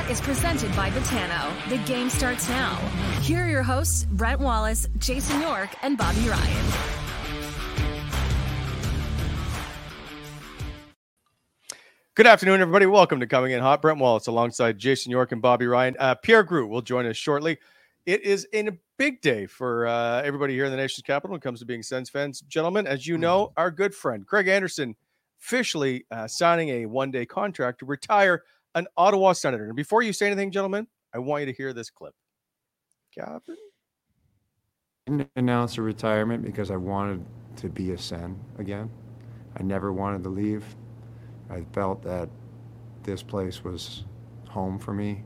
Coming Hot is presented by Betano. The game starts now. Here are your hosts, Brent Wallace, Jason York, and Bobby Ryan. Good afternoon, everybody. Welcome to Coming in Hot. Brent Wallace alongside Jason York and Bobby Ryan. Uh, Pierre Groulx will join us shortly. It is a big day for uh, everybody here in the nation's capital when it comes to being Sens fans. Gentlemen, as you know, our good friend Craig Anderson officially uh, signing a one day contract to retire an Ottawa Senator. And before you say anything, gentlemen, I want you to hear this clip. Gavin? didn't announce a retirement because I wanted to be a Sen again. I never wanted to leave. I felt that this place was home for me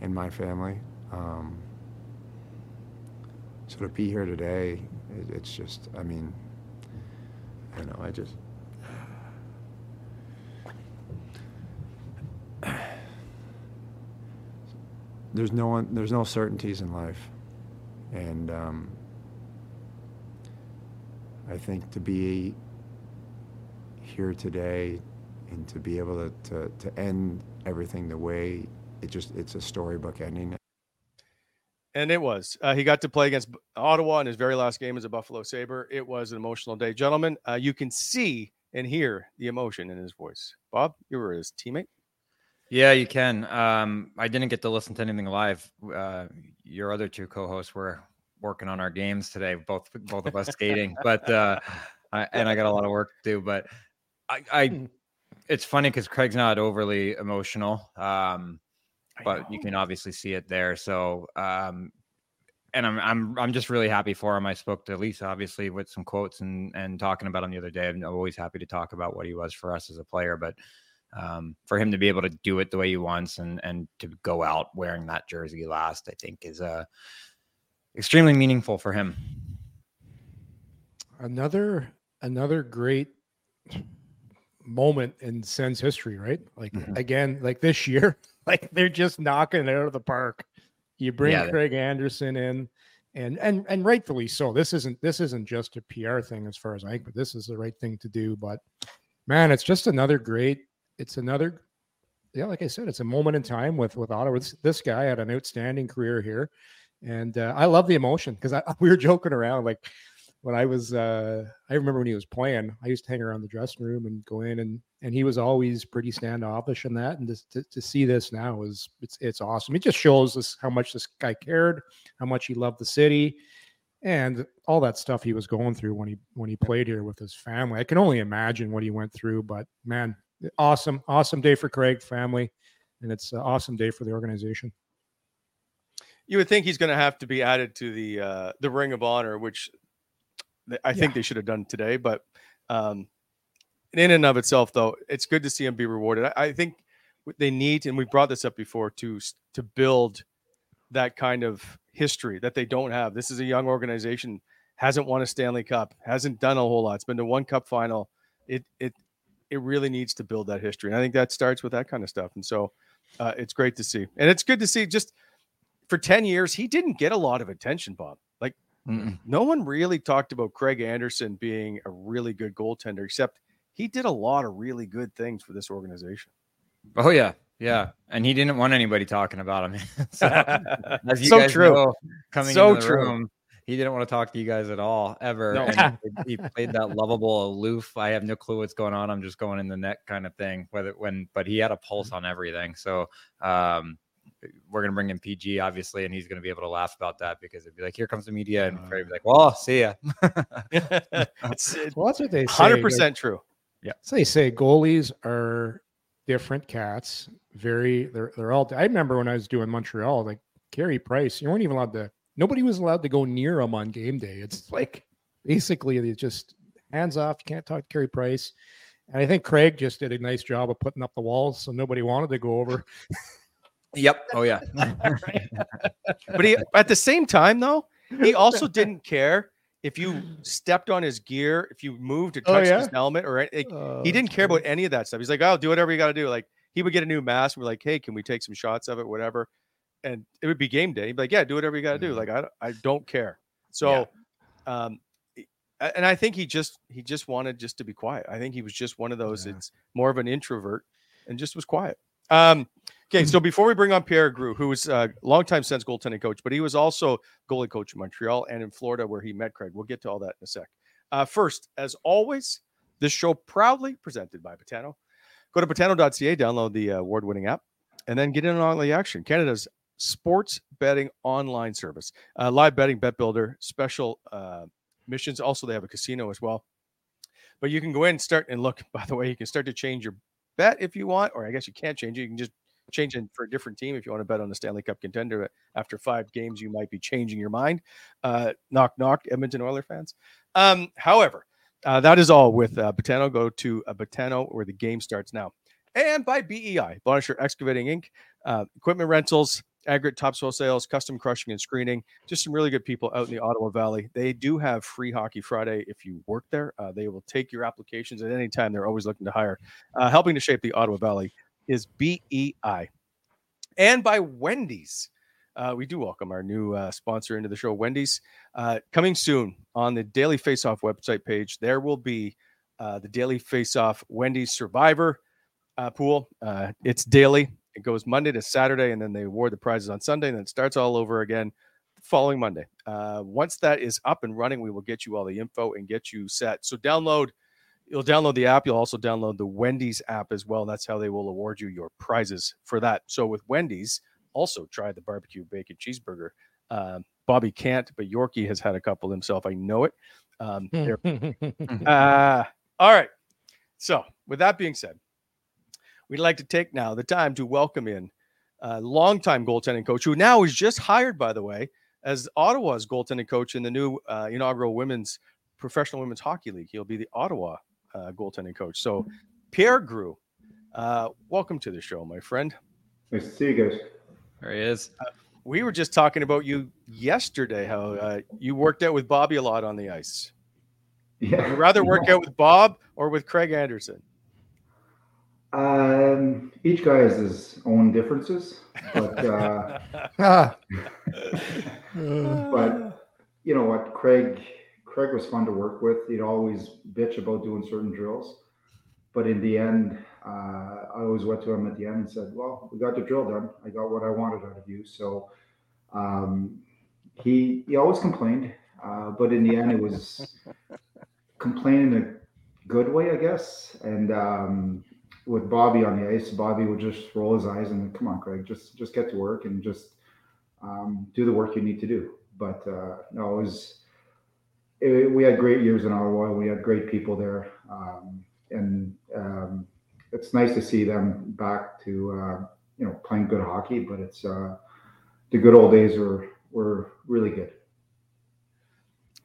and my family. Um, so to be here today, it, it's just, I mean, I don't know, I just. There's no one, there's no certainties in life, and um, I think to be here today and to be able to, to, to end everything the way it just it's a storybook ending And it was. Uh, he got to play against Ottawa in his very last game as a Buffalo Sabre. It was an emotional day. Gentlemen, uh, you can see and hear the emotion in his voice. Bob, you were his teammate. Yeah, you can. Um, I didn't get to listen to anything live. Uh, your other two co-hosts were working on our games today, both both of us skating, but uh, I, and I got a lot of work to do. But I, I it's funny because Craig's not overly emotional, um, but you can obviously see it there. So, um, and I'm I'm I'm just really happy for him. I spoke to Lisa obviously with some quotes and and talking about him the other day. I'm always happy to talk about what he was for us as a player, but um, for him to be able to do it the way he wants and and to go out wearing that jersey last, I think is uh, extremely meaningful for him. Another another great moment in Sens history, right? Like Mhm. again, like this year, like they're just knocking it out of the park. You bring Yeah. Craig Anderson in, and and and rightfully so. This isn't this isn't just a PR thing as far as I think, but this is the right thing to do. But man, it's just another great. It's another, yeah, like I said, it's a moment in time with with Ottawa. This, this guy had an outstanding career here, and uh, I love the emotion because we were joking around like when I was uh I remember when he was playing, I used to hang around the dressing room and go in and and he was always pretty standoffish in that. And just to, to see this now is it's it's awesome. It just shows us how much this guy cared, how much he loved the city. and all that stuff he was going through when he when he played here with his family. I can only imagine what he went through. But man, awesome, awesome day for Craig family, and it's an awesome day for the organization. You would think he's going to have to be added to the uh, the Ring of Honor, which I think yeah. they should have done today. But um, in and of itself, though, it's good to see him be rewarded. I, I think they need, and we brought this up before, to to build that kind of history that they don't have. This is a young organization, hasn't won a Stanley Cup, hasn't done a whole lot. It's been to one Cup final. It it it really needs to build that history, and I think that starts with that kind of stuff. And so, uh, it's great to see, and it's good to see. Just for ten years, he didn't get a lot of attention, Bob. Like Mm-mm. no one really talked about Craig Anderson being a really good goaltender, except he did a lot of really good things for this organization. Oh yeah, yeah, and he didn't want anybody talking about him. so, so true. know, coming so into the true. room, he didn't want to talk to you guys at all ever. No. And he played that lovable, aloof. I have no clue what's going on. I'm just going in the net kind of thing. Whether when, but he had a pulse mm-hmm. on everything. So um, we're gonna bring in PG obviously, and he's gonna be able to laugh about that because it'd be like, "Here comes the media," and Freddie be like, "Well, see ya." it's, well, that's what they say. Hundred percent true. Yeah, so they say goalies are different cats. Very, they're they're all. I remember when I was doing Montreal, like Carey Price, you weren't even allowed to. Nobody was allowed to go near him on game day. It's like basically they just hands off. You can't talk to Carey Price. And I think Craig just did a nice job of putting up the walls, so nobody wanted to go over. yep. Oh yeah. but he at the same time though, he also didn't care if you stepped on his gear, if you moved to touch oh, yeah? his helmet, or like, oh, he didn't care about any of that stuff. He's like, "I'll oh, do whatever you got to do." Like he would get a new mask. We're like, "Hey, can we take some shots of it? Whatever." And it would be game day. He'd be like, "Yeah, do whatever you got to do." Like I, I don't care. So, yeah. um, and I think he just he just wanted just to be quiet. I think he was just one of those. Yeah. It's more of an introvert, and just was quiet. Um, Okay, so before we bring on Pierre Groulx, who was a longtime Sens goaltending coach, but he was also goalie coach in Montreal and in Florida, where he met Craig. We'll get to all that in a sec. Uh, first, as always, this show proudly presented by Betano. Go to betano.ca, download the uh, award-winning app, and then get in on all the action. Canada's sports betting online service, uh, live betting, bet builder, special uh, missions. Also, they have a casino as well. But you can go in and start and look. By the way, you can start to change your bet if you want, or I guess you can't change it. You can just change it for a different team if you want to bet on the Stanley Cup contender. After five games, you might be changing your mind. Uh, knock, knock, Edmonton Oiler fans. Um, however, uh, that is all with uh, Betano. Go to uh, Betano where the game starts now. And by BEI, Bonnechere Excavating Inc., uh, equipment rentals, aggregate topsoil sales, custom crushing and screening. Just some really good people out in the Ottawa Valley. They do have free Hockey Friday if you work there. Uh, they will take your applications at any time. They're always looking to hire. Uh, helping to shape the Ottawa Valley is BEI. And by Wendy's. Uh, we do welcome our new uh, sponsor into the show, Wendy's. Uh, coming soon on the Daily Faceoff website page, there will be uh, the Daily Faceoff Wendy's Survivor uh, pool. Uh, it's daily. It goes Monday to Saturday, and then they award the prizes on Sunday, and then it starts all over again following Monday. once that is up and running, we will get you all the info and get you set. So download You'll download the app. You'll also download the Wendy's app as well. That's how they will award you your prizes for that. So with Wendy's, also try the barbecue bacon cheeseburger. Uh, Bobby can't, but Yorkie has had a couple himself. I know it. Um, uh, all right. So with that being said, we'd like to take now the time to welcome in a longtime goaltending coach who now is just hired, by the way, as Ottawa's goaltending coach in the new uh, inaugural women's professional women's hockey league. He'll be the Ottawa uh, goaltending coach. So, Pierre Groulx, uh, welcome to the show, my friend. Nice to see you guys. There he is. Uh, we were just talking about you yesterday, how uh, you worked out with Bobby a lot on the ice. Yeah. Would you rather work out with Bob or with Craig Anderson? Um, each guy has his own differences, but uh, but you know what, Craig Craig was fun to work with. He'd always bitch about doing certain drills, but in the end, uh, I always went to him at the end and said, "Well, we got the drill done. I got what I wanted out of you." So um, he he always complained, uh, but in the end, it was complaining in a good way, I guess. And um, with Bobby on the ice, Bobby would just roll his eyes and come on, Craig, just just get to work and just um, do the work you need to do. But uh, no, it was it, we had great years in Ottawa. We had great people there, um, and um, it's nice to see them back to uh, you know playing good hockey. But it's uh, the good old days were were really good.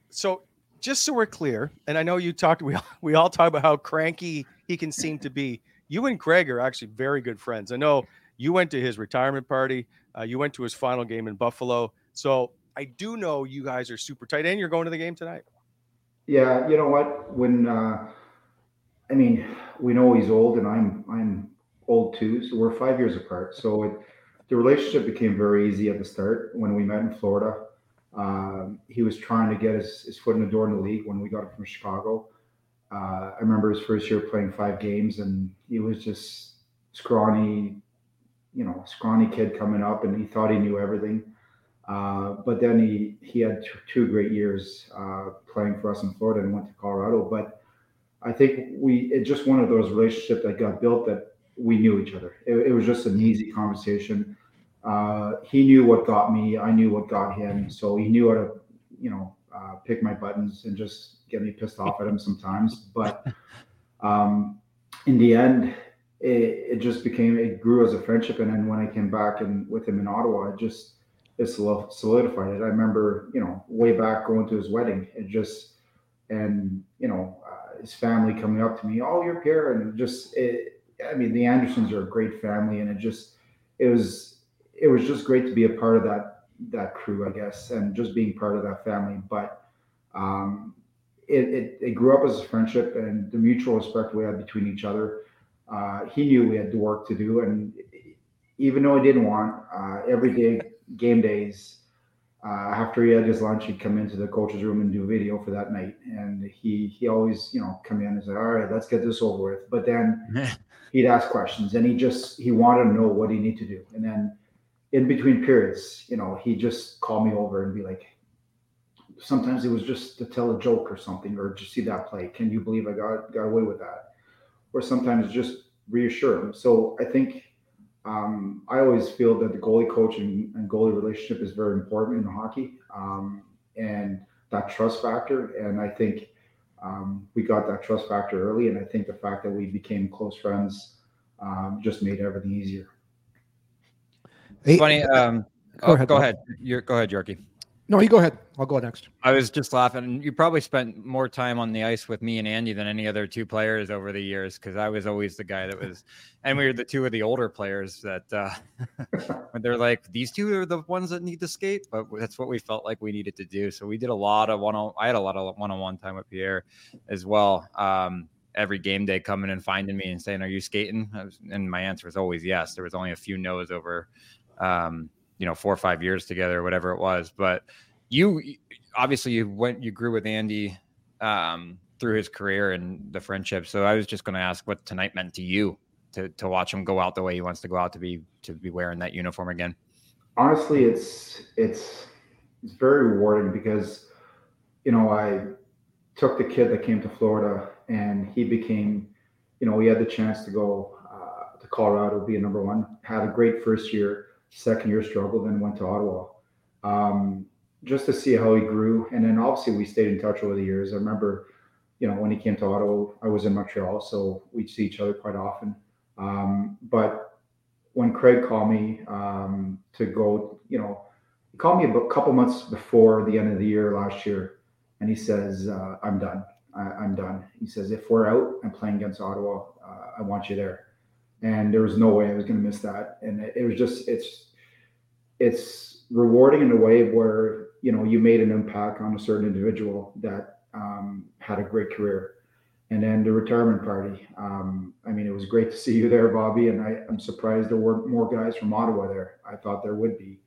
So just so we're clear, and I know you talked, we we all talk about how cranky he can seem to be. You and Craig are actually very good friends. I know you went to his retirement party. Uh, you went to his final game in Buffalo. So I do know you guys are super tight, and you're going to the game tonight. Yeah, you know what? When uh, I mean, we know he's old, and I'm I'm old too. So we're five years apart. So it, the relationship became very easy at the start when we met in Florida. Um, he was trying to get his, his foot in the door in the league when we got him from Chicago. Uh, I remember his first year playing five games, and he was just scrawny, you know, scrawny kid coming up, and he thought he knew everything. Uh, but then he he had t- two great years uh, playing for us in Florida and went to Colorado. But I think we it just one of those relationships that got built that we knew each other. It, it was just an easy conversation. Uh, he knew what got me. I knew what got him. So he knew how to, you know, uh, pick my buttons and just get me pissed off at him sometimes. But um, in the end, it, it just became it grew as a friendship. And then when I came back and with him in Ottawa, it just it solidified it. I remember, you know, way back going to his wedding. It just and you know uh, his family coming up to me, oh, you're Pierre, and just it, I mean, the Andersons are a great family, and it just it was it was just great to be a part of that that crew, I guess, and just being part of that family. But um, it, it, it grew up as a friendship and the mutual respect we had between each other. Uh, he knew we had the work to do, and even though he didn't want uh, every day game days, uh, after he had his lunch, he'd come into the coach's room and do video for that night. And he he always, you know, come in and say, "All right, let's get this over with." But then he'd ask questions, and he just he wanted to know what he needed to do. And then in between periods, you know, he just call me over and be like, sometimes it was just to tell a joke or something, or just see that play. Can you believe I got got away with that? Or sometimes just reassure him. So I think um, I always feel that the goalie coach and, and, goalie relationship is very important in hockey, um, and that trust factor. And I think um, we got that trust factor early, and I think the fact that we became close friends um, just made everything easier. Hey, Funny. Um, go, oh, ahead, go ahead. You're, go ahead, Yorkie. No, you go ahead. I'll go next. I was just laughing. You probably spent more time on the ice with me and Andy than any other two players over the years because I was always the guy that was, and we were the two of the older players that uh, they're like these two are the ones that need to skate, but that's what we felt like we needed to do. So we did a lot of one on. I had a lot of one on one time with Pierre as well. Um, every game day coming and finding me and saying, "Are you skating?" Was, and my answer was always yes. There was only a few no's over. Um, you know four or five years together, whatever it was. But you obviously you went you grew with Andy um, through his career and the friendship. So I was just going to ask what tonight meant to you to to watch him go out the way he wants to go out to be to be wearing that uniform again. Honestly, it's it's it's very rewarding because you know I took the kid that came to Florida and he became you know he had the chance to go uh, to Colorado be a number one had a great first year second year struggle, then went to Ottawa. Um, just to see how he grew. And then obviously we stayed in touch over the years. I remember, you know, when he came to Ottawa, I was in Montreal, so we'd see each other quite often. Um, but when Craig called me um, to go, you know, he called me a couple months before the end of the year last year, and he says, uh, "I'm done. I, am done." He says, "If we're out and playing against Ottawa, uh, I want you there." And there was no way I was going to miss that. And it, it was just, it's it's rewarding in a way where you know you made an impact on a certain individual that um, had a great career. And then the retirement party um, i mean it was great to see you there bobby and I—I'm surprised there weren't more guys from ottawa there. I thought there would be.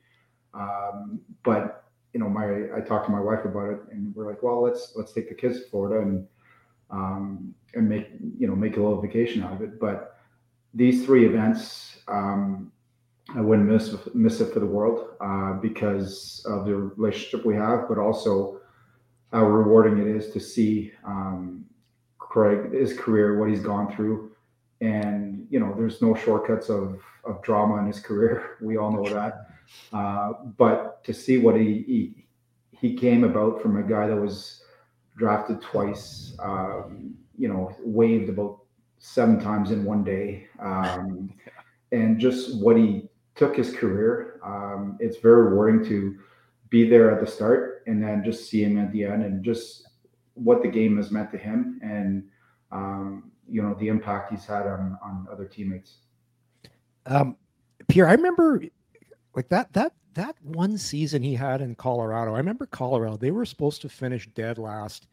Um, but you know my i talked to my wife about it and we're like well let's let's take the kids to florida and um, and make you know make a little vacation out of it. But these three events um, I wouldn't miss miss it for the world uh, because of the relationship we have, but also how rewarding it is to see um, Craig his career, what he's gone through, and you know, there's no shortcuts of of drama in his career. We all know that, uh, but to see what he, he he came about from a guy that was drafted twice, um, you know, waived about seven times in one day. Um, and just what he took his career, um, it's very rewarding to be there at the start and then just see him at the end and just what the game has meant to him and, um, you know, the impact he's had on, on other teammates. Um, Pierre, I remember like that, that, that one season he had in Colorado. I remember Colorado, they were supposed to finish dead last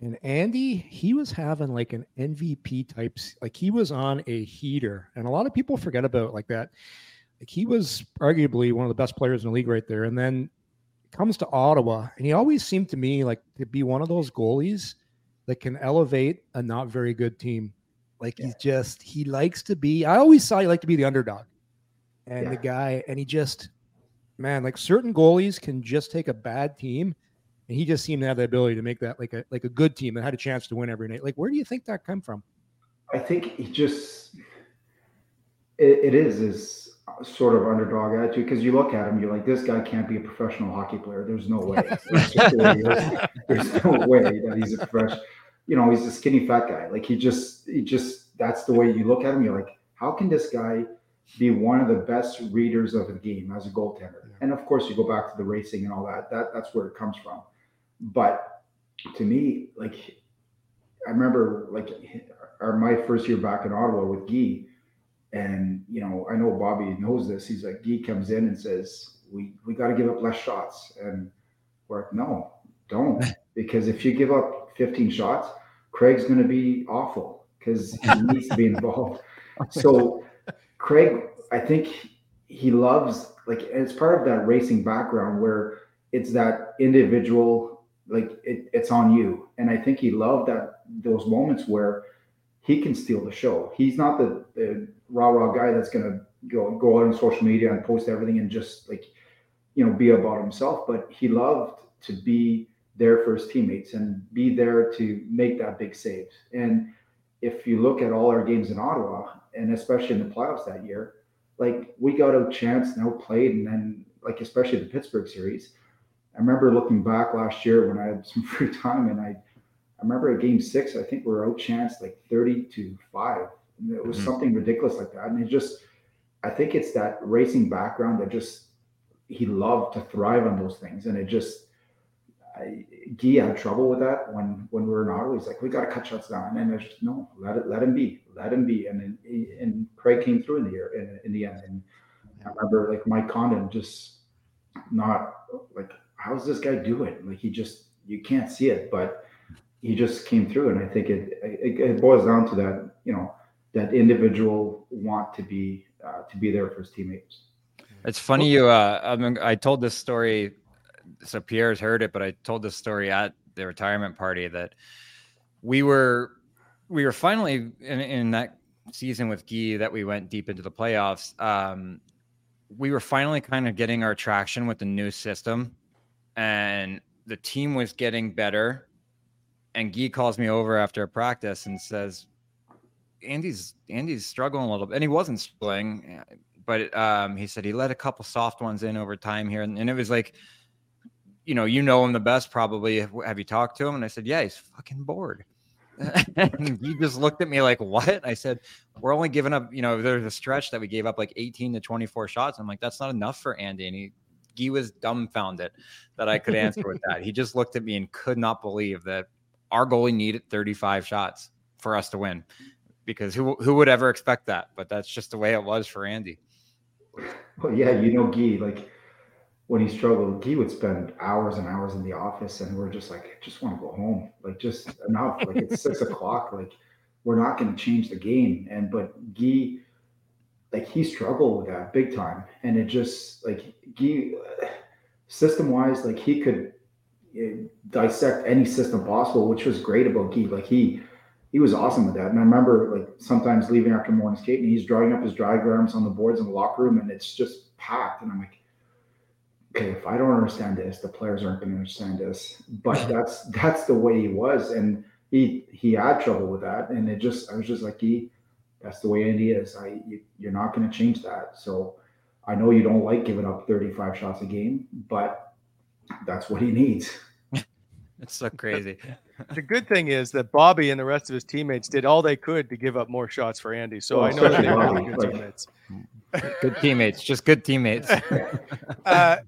and Andy, he was having like an MVP types, like he was on a heater. And a lot of people forget about like that. Like he was arguably one of the best players in the league right there. And then comes to Ottawa, and he always seemed to me like to be one of those goalies that can elevate a not very good team. Like yeah. he's just he likes to be. I always saw he like to be the underdog, and yeah. the guy, and he just man, like certain goalies can just take a bad team and he just seemed to have the ability to make that like a like a good team that had a chance to win every night. Like, where do you think that come from? I think he just it, it is is sort of underdog attitude because you look at him, you're like, this guy can't be a professional hockey player. There's no way. There's no way that he's a professional. You know, he's a skinny fat guy. Like he just he just that's the way you look at him. You're like, how can this guy be one of the best readers of the game as a goaltender? And of course, you go back to the racing and all that. That that's where it comes from. But to me, like I remember like our my first year back in Ottawa with Guy, and you know, I know Bobby knows this. He's like, Guy comes in and says, We we gotta give up less shots. And we're like, no, don't. Because if you give up 15 shots, Craig's gonna be awful because he needs to be involved. So Craig, I think he loves like it's part of that racing background where it's that individual like it, it's on you. And I think he loved that those moments where he can steal the show. He's not the, the rah rah guy that's gonna go go out on social media and post everything and just like you know be about himself. But he loved to be there for his teammates and be there to make that big save. And if you look at all our games in Ottawa, and especially in the playoffs that year, like we got a chance and outplayed, and then like especially the Pittsburgh series, I remember looking back last year when I had some free time, and I, I remember at Game Six, I think we were outchanced like thirty to five. And it was mm-hmm. something ridiculous like that, and it just, I think it's that racing background that just he loved to thrive on those things, and it just. I, Guy had trouble with that when when we were in Ottawa. He's like, "We got to cut shots down," and I just no, let it, let him be, let him be. And then, and Craig came through in the year in, in the end. And I remember like Mike Condon just not like how's this guy do it? Like he just you can't see it, but he just came through, and I think it it, it boils down to that you know that individual want to be uh, to be there for his teammates. It's funny you. Uh, I, mean, I told this story, so Pierre's heard it, but I told this story at the retirement party that we were we were finally in, in that season with Guy that we went deep into the playoffs. Um, we were finally kind of getting our traction with the new system and the team was getting better. And Guy calls me over after a practice and says, "Andy's Andy's struggling a little bit," and he wasn't struggling, but um, he said he let a couple soft ones in over time here, and, and it was like, you know, you know him the best, probably. Have you talked to him? And I said, "Yeah, he's fucking bored." and he just looked at me like, "What?" I said, "We're only giving up. You know, there's a stretch that we gave up like 18 to 24 shots. I'm like, that's not enough for Andy." And he he was dumbfounded that I could answer with that. He just looked at me and could not believe that our goalie needed 35 shots for us to win. Because who who would ever expect that? But that's just the way it was for Andy. Well, yeah, you know, Guy, like when he struggled, Guy would spend hours and hours in the office, and we're just like, I just want to go home. Like, just enough. Like it's six o'clock. Like we're not going to change the game. And but Guy like he struggled with that big time, and it just like he system wise, like he could eh, dissect any system possible, which was great about Guy. Like he he was awesome with that. And I remember like sometimes leaving after morning skate and he's drawing up his diagrams on the boards in the locker room and it's just packed. And I'm like, okay, if I don't understand this, the players aren't going to understand this. But that's that's the way he was. And he he had trouble with that. And it just I was just like he that's the way Andy is. I you, you're not going to change that. So I know you don't like giving up 35 shots a game, but that's what he needs. it's so crazy. the good thing is that Bobby and the rest of his teammates did all they could to give up more shots for Andy. So Well, I know that they were really good like- teammates. Good teammates, just good teammates. uh,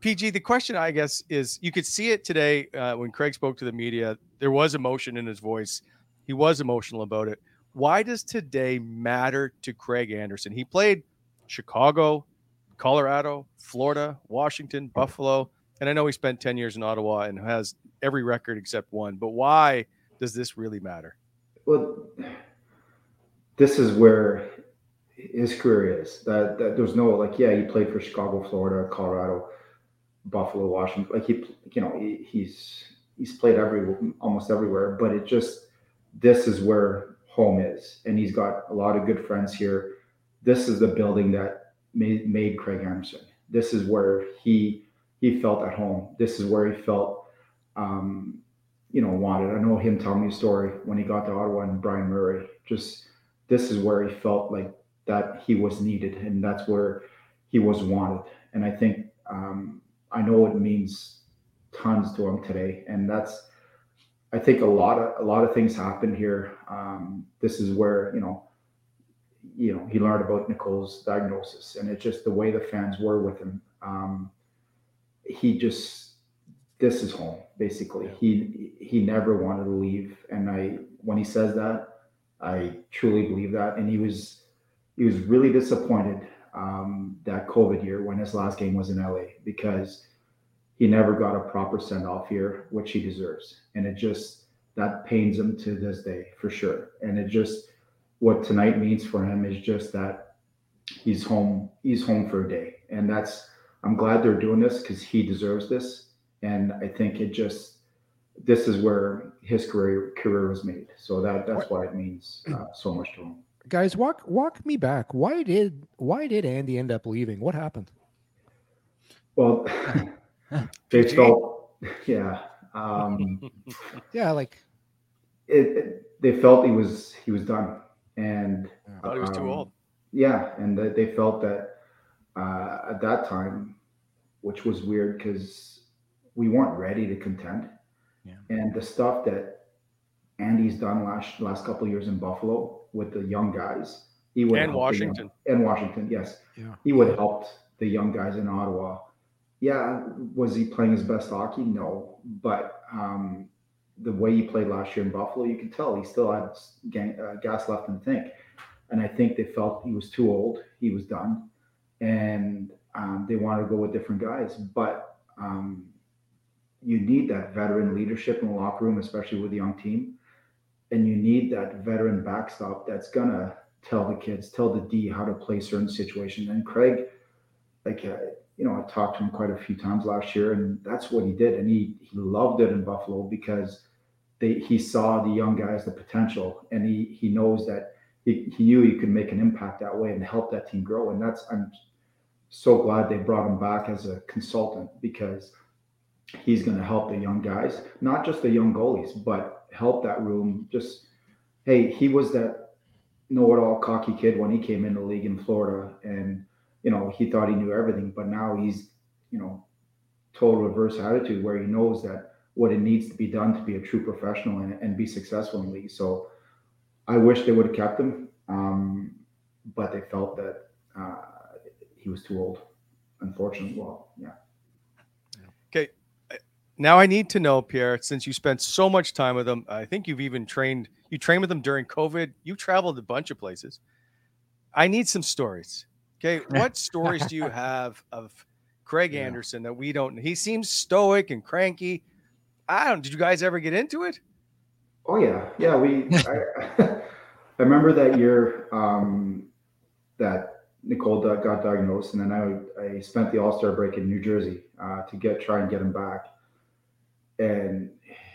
PG, the question I guess is you could see it today uh, when Craig spoke to the media. There was emotion in his voice. He was emotional about it. Why does today matter to Craig Anderson? He played Chicago, Colorado, Florida, Washington, Buffalo, and I know he spent 10 years in Ottawa and has every record except one. But why does this really matter? Well, this is where his career is. That, that there's no like, yeah, he played for Chicago, Florida, Colorado, Buffalo, Washington. Like he, you know, he, he's he's played every almost everywhere. But it just this is where home is, and he's got a lot of good friends here. This is the building that made made Craig Anderson. This is where he he felt at home. This is where he felt. Um, you know, wanted. I know him telling me a story when he got to Ottawa and Brian Murray. Just this is where he felt like that he was needed, and that's where he was wanted. And I think um, I know it means tons to him today, and that's. I think a lot of a lot of things happened here. Um, this is where you know, you know, he learned about Nicole's diagnosis, and it's just the way the fans were with him. Um, he just this is home basically he he never wanted to leave and i when he says that i truly believe that and he was he was really disappointed um, that covid year when his last game was in la because he never got a proper send off here which he deserves and it just that pains him to this day for sure and it just what tonight means for him is just that he's home he's home for a day and that's i'm glad they're doing this because he deserves this and I think it just this is where his career career was made. So that that's why it means uh, so much to him. Guys, walk walk me back. Why did why did Andy end up leaving? What happened? Well, they felt yeah um, Yeah, like it, it- They felt he was he was done, and Thought he was too um, old. Yeah, and that they felt that uh, at that time, which was weird because we weren't ready to contend. Yeah. And the stuff that Andy's done last last couple of years in Buffalo with the young guys, he would And help the young- Washington. and Washington, yes, Yeah. he would have helped the young guys in Ottawa. Yeah, was he playing his best hockey? No, but um, the way he played last year in Buffalo, you could tell he still had gang, uh, gas left in the tank. And I think they felt he was too old, he was done, and um, they wanted to go with different guys. But um, you need that veteran leadership in the locker room, especially with a young team, and you need that veteran backstop that's gonna tell the kids, tell the D how to play certain situations. And Craig, like uh, you know, I talked to him quite a few times last year, and that's what he did, and he he loved it in Buffalo because they he saw the young guys the potential, and he he knows that he, he knew he could make an impact that way and help that team grow, and that's I'm so glad they brought him back as a consultant because he's going to help the young guys, not just the young goalies, but help that room. Just hey, he was that know-it-all cocky kid when he came in the league in Florida, and you know he thought he knew everything, but now he's you know total reverse attitude where he knows that what it needs to be done to be a true professional and, and be successful in league. So I wish they would have kept him, um, but they felt that uh, he was too old. Unfortunately, well, yeah. Okay. Now I need to know, Pierre, since you spent so much time with them, I think you've even trained, you trained with them during COVID. You traveled a bunch of places. I need some stories. Okay. What stories do you have of Craig Yeah. Anderson that we don't? He seems stoic and cranky. I don't, did you guys ever get into it? Oh yeah, yeah. We I, I remember that year um, that Nicole got diagnosed, and then I I spent the All Star break in New Jersey uh, to get try and get him back, and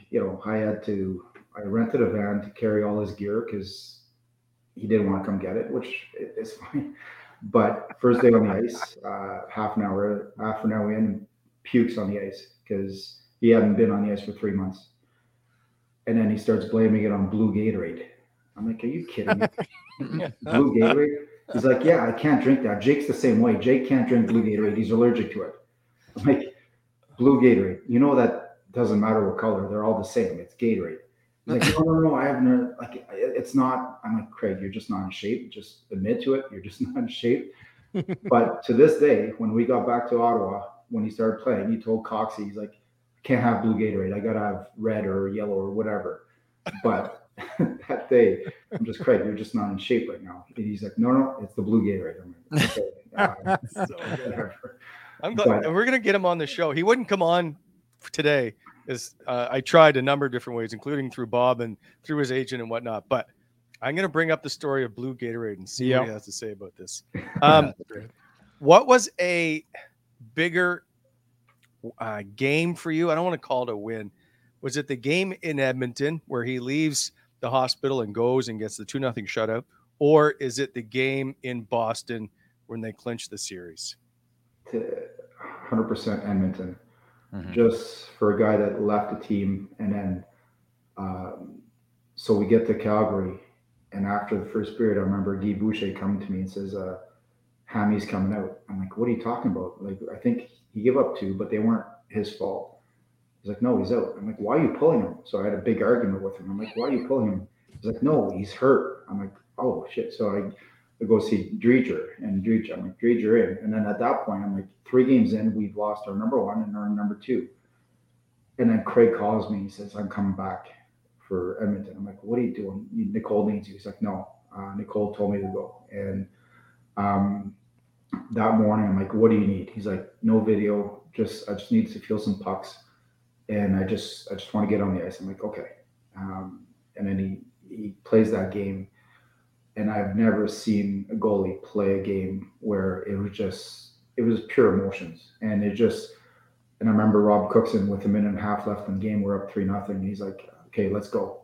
you know I had to I rented a van to carry all his gear because he didn't want to come get it, which i- is fine. But first day on the ice, uh, half an hour half an hour in, pukes on the ice because he hadn't been on the ice for three months. And then he starts blaming it on blue Gatorade. I'm like, are you kidding me? blue Gatorade? He's like, yeah, I can't drink that. Jake's the same way. Jake can't drink blue Gatorade. He's allergic to it. I'm like, blue Gatorade. You know that doesn't matter what color, they're all the same. It's Gatorade. Like, no, no, no, I have no, Like, it's not. I'm like, Craig, you're just not in shape. Just admit to it. You're just not in shape. but to this day, when we got back to Ottawa, when he started playing, he told Coxie, he's like, I can't have blue Gatorade. I gotta have red or yellow or whatever. But that day, I'm just Craig, you're just not in shape right now. And he's like, no, no, it's the blue Gatorade. I'm like, okay. Uh, so I'm glad but, we're gonna get him on the show. He wouldn't come on today, is uh, I tried a number of different ways, including through Bob and through his agent and whatnot. But I'm gonna bring up the story of Blue Gatorade and see yep. what he has to say about this. Um, what was a bigger uh, game for you? I don't want to call it a win. Was it the game in Edmonton where he leaves the hospital and goes and gets the two nothing shutout, or is it the game in Boston when they clinch the series? Hundred percent Edmonton. Mm-hmm. Just for a guy that left the team and then, um, so we get to Calgary, and after the first period, I remember Guy Boucher coming to me and says, uh, "Hammy's coming out." I'm like, "What are you talking about?" Like, I think he gave up two, but they weren't his fault. He's like, no, he's out. I'm like, why are you pulling him? So I had a big argument with him. I'm like, why are you pulling him? He's like, no, he's hurt. I'm like, oh shit. So I, I go see Driedger and Driedger. I'm like, Driedger in. And then at that point, I'm like, three games in, we've lost our number one and our number two. And then Craig calls me. He says, I'm coming back for Edmonton. I'm like, what are you doing? Nicole needs you. He's like, no. Uh, Nicole told me to go. And um, that morning, I'm like, what do you need? He's like, no video. Just I just need to feel some pucks and I just I just want to get on the ice. I'm like, okay. Um, and then he he plays that game, and I've never seen a goalie play a game where it was just it was pure emotions, and it just. And I remember Rob Cookson with a minute and a half left in the game. We're up three nothing. He's like, okay, let's go.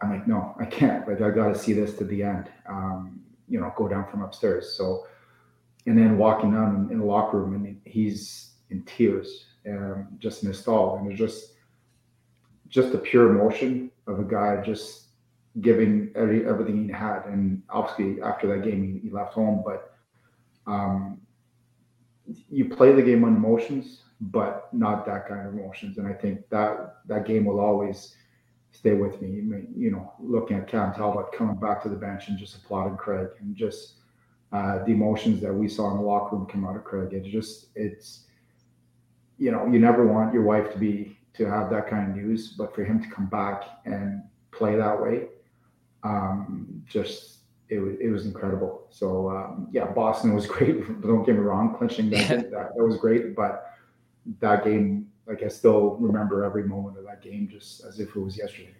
I'm like, no, I can't. Like, I got to see this to the end. Um, you know, go down from upstairs. So, and then walking down in, in the locker room, and he's in tears um, just in his stall, and it's just just the pure emotion of a guy just giving every, everything he had. And obviously, after that game, he, he left home. But um, you play the game on emotions, but not that kind of emotions. And I think that that game will always stay with me. You know, looking at Cam Talbot coming back to the bench and just applauding Craig, and just uh, the emotions that we saw in the locker room come out of Craig. It's just it's you know, you never want your wife to be to have that kind of news, but for him to come back and play that way, um, just it was it was incredible. So um, yeah, Boston was great. Don't get me wrong, clinching that, that that was great, but that game, like I still remember every moment of that game just as if it was yesterday.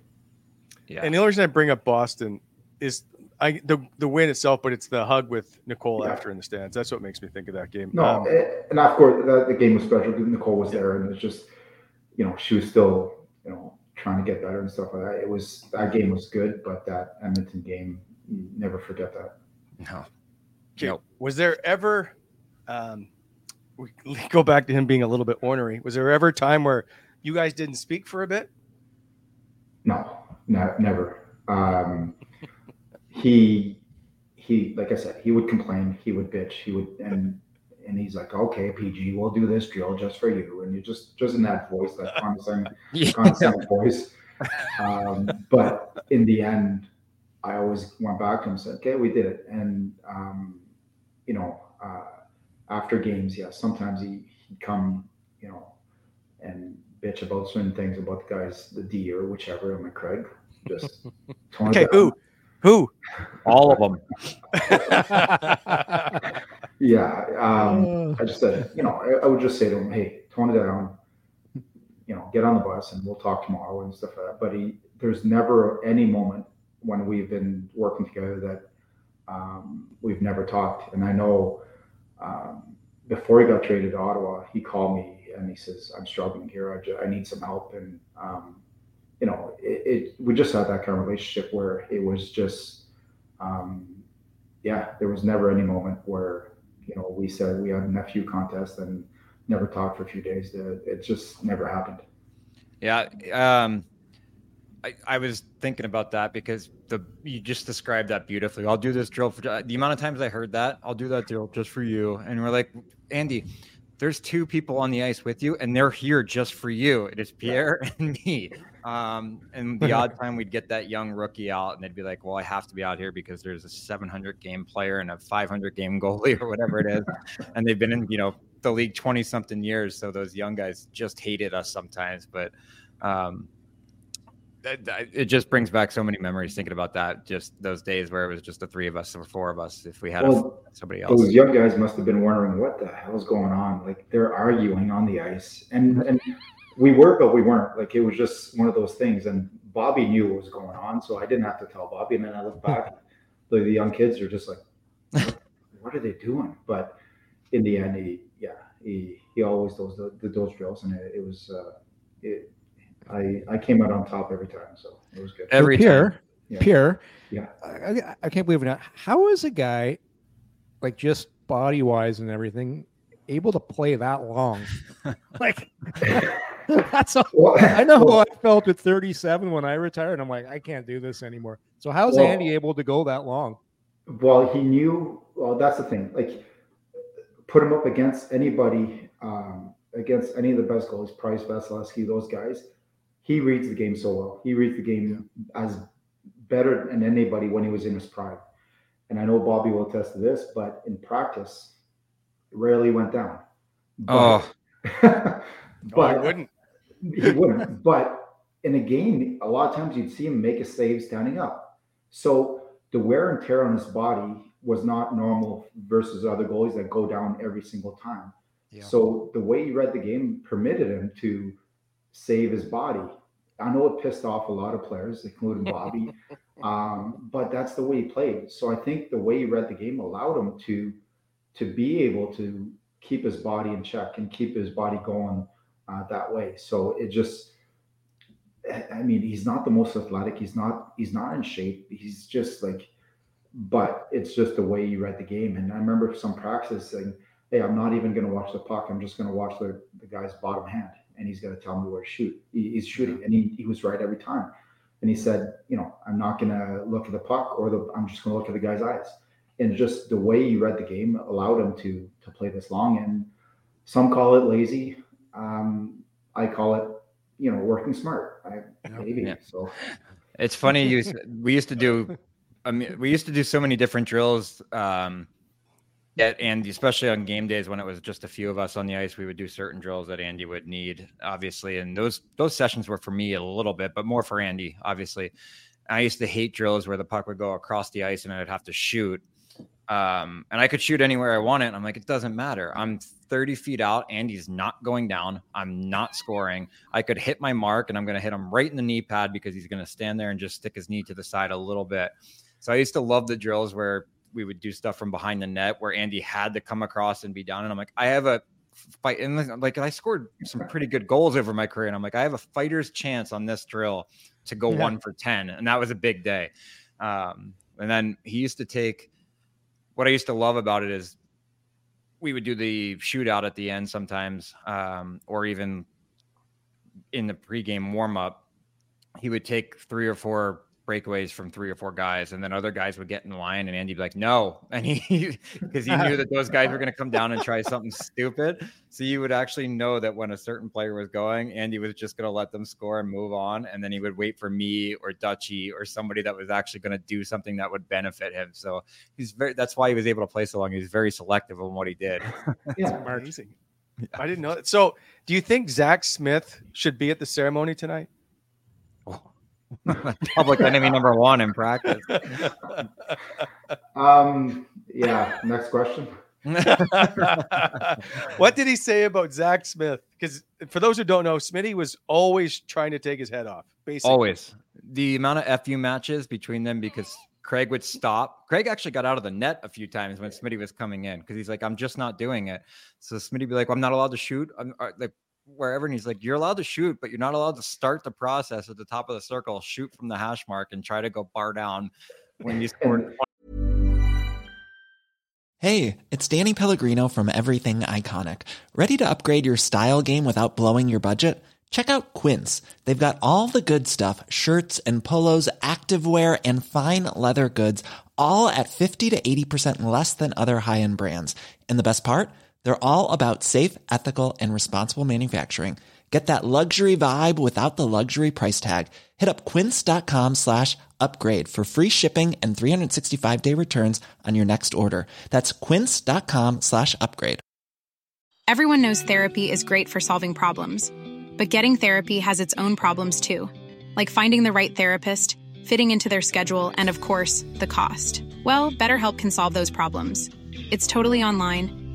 Yeah. And the only reason I bring up Boston is I the the win itself, but it's the hug with Nicole yeah. after in the stands. That's what makes me think of that game. No, um, and of course the, the, game was special. Because Nicole was there, and it's just you know she was still you know trying to get better and stuff like that. It was that game was good, but that Edmonton game, never forget that. No. Okay. No. Was there ever? Um, we go back to him being a little bit ornery. Was there ever a time where you guys didn't speak for a bit? No, no never. Um, he he like I said, he would complain, he would bitch, he would and and he's like, okay, PG, we'll do this drill just for you, and you just just in that voice, that condescending, yeah. condescending voice. Um, but in the end, I always went back to him and said, okay, we did it, and um, you know, uh, after games, yeah, sometimes he he'd come, you know, and bitch about certain things about the guys, the D or whichever. I'm like, Craig, just okay, who who? All of them. Yeah. Um, I just said, you know, I, I, would just say to him, hey, tone it down, you know, get on the bus and we'll talk tomorrow and stuff like that. But he, there's never any moment when we've been working together that um, we've never talked. And I know um, before he got traded to Ottawa, he called me and he says, I'm struggling here. I, just, I need some help. And, um, you know, it, it, we just had that kind of relationship where it was just, um, yeah, there was never any moment where you know we said we had a nephew contest and never talked for a few days. It just never happened. Yeah, um, I, I was thinking about that because the you just described that beautifully. I'll do this drill for the amount of times I heard that. I'll do that drill just for you, and we're like, Andy, there's two people on the ice with you, and they're here just for you. It is Pierre and me. Um, and the odd time we'd get that young rookie out, and they'd be like, "Well, I have to be out here because there's a 700 game player and a 500 game goalie or whatever it is," and they've been in you know the league 20 something years, so those young guys just hated us sometimes. But um, it just brings back so many memories thinking about that. Just those days where it was just the three of us or four of us. If we had well, a, somebody else, those young guys must have been wondering what the hell's going on. Like they're arguing on the ice, and and we were, but we weren't. Like it was just one of those things. And Bobby knew what was going on, so I didn't have to tell Bobby. And then I look back, the, the young kids are just like, what, what, are they doing? But in the end, he yeah, he he always does the, the those drills, and it, it was. Uh, it, I I came out on top every time, so it was good. Every so Pierre, yeah. Pierre, yeah, I, I can't believe it. Now. How is a guy like just body wise and everything able to play that long? like that's all, well, I know well, how I felt at 37 when I retired. I'm like, I can't do this anymore. So how's well, Andy able to go that long? Well, he knew. Well, that's the thing. Like, put him up against anybody, um, against any of the best goalies, Price, Vasilevskiy, those guys he reads the game so well. He reads the game as better than anybody when he was in his prime. And I know Bobby will attest to this, but in practice, it rarely went down. But, oh, but he wouldn't. He wouldn't. But in a game, a lot of times you'd see him make a save standing up. So the wear and tear on his body was not normal versus other goalies that go down every single time. Yeah. So the way he read the game permitted him to save his body. I know it pissed off a lot of players, including Bobby, um, but that's the way he played. So I think the way he read the game allowed him to to be able to keep his body in check and keep his body going uh, that way. So it just, I mean, he's not the most athletic. He's not. He's not in shape. He's just like, but it's just the way you read the game. And I remember some practice saying, "Hey, I'm not even going to watch the puck. I'm just going to watch the the guy's bottom hand." and he's going to tell me where to shoot. He, he's shooting, and he, he was right every time. And he said, you know, I'm not going to look at the puck, or the, I'm just going to look at the guy's eyes. And just the way he read the game allowed him to to play this long. And some call it lazy. Um, I call it, you know, working smart. I, maybe yeah. so. It's funny. You we used to do. I mean, we used to do so many different drills. Um, yeah, and especially on game days when it was just a few of us on the ice, we would do certain drills that Andy would need, obviously. And those those sessions were for me a little bit, but more for Andy, obviously. I used to hate drills where the puck would go across the ice and I'd have to shoot. Um, and I could shoot anywhere I wanted. I'm like, it doesn't matter. I'm 30 feet out. Andy's not going down. I'm not scoring. I could hit my mark and I'm going to hit him right in the knee pad because he's going to stand there and just stick his knee to the side a little bit. So I used to love the drills where we would do stuff from behind the net where Andy had to come across and be down. And I'm like, I have a fight. And like, I scored some pretty good goals over my career. And I'm like, I have a fighter's chance on this drill to go yeah. one for 10. And that was a big day. Um, and then he used to take what I used to love about it is we would do the shootout at the end sometimes, um, or even in the pregame warm up. He would take three or four breakaways from three or four guys, and then other guys would get in line, and Andy'd be like, "No," and he because he knew that those guys were going to come down and try something stupid. So you would actually know that when a certain player was going, Andy was just going to let them score and move on, and then he would wait for me or Dutchy or somebody that was actually going to do something that would benefit him. So he's very. That's why he was able to play so long. He was very selective on what he did. yeah, amazing. I didn't know that. So, do you think Zach Smith should be at the ceremony tonight? Public enemy number one in practice. Um. Yeah. Next question. what did he say about Zach Smith? Because for those who don't know, Smitty was always trying to take his head off. Basically, always the amount of fu matches between them because Craig would stop. Craig actually got out of the net a few times when Smitty was coming in because he's like, "I'm just not doing it." So Smitty be like, "I'm not allowed to shoot." I'm uh, like, wherever and he's like you're allowed to shoot but you're not allowed to start the process at the top of the circle shoot from the hash mark and try to go bar down when you score hey it's danny pellegrino from everything iconic. Ready to upgrade your style game without blowing your budget? Check out quince. They've got all the good stuff shirts and polos activewear and fine leather goods all at 50 to 80% less than other high-end brands. And the best part They're all about safe, ethical, and responsible manufacturing. Get that luxury vibe without the luxury price tag. Hit up quince.com slash upgrade for free shipping and 365 day returns on your next order. That's quince.com slash upgrade. Everyone knows therapy is great for solving problems, but getting therapy has its own problems too, like finding the right therapist, fitting into their schedule, and of course, the cost. Well, BetterHelp can solve those problems. It's totally online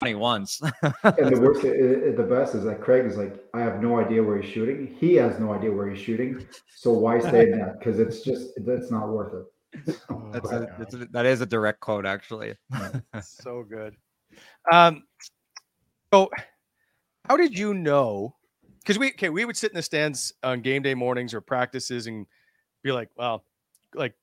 Funny once. and the worst, the best is that Craig is like, I have no idea where he's shooting. He has no idea where he's shooting. So why say that? Because it's just, it's not worth it. That's a, that's a, that is a direct quote, actually. so good. Um, so how did you know? Because we okay, we would sit in the stands on game day mornings or practices and be like, well, like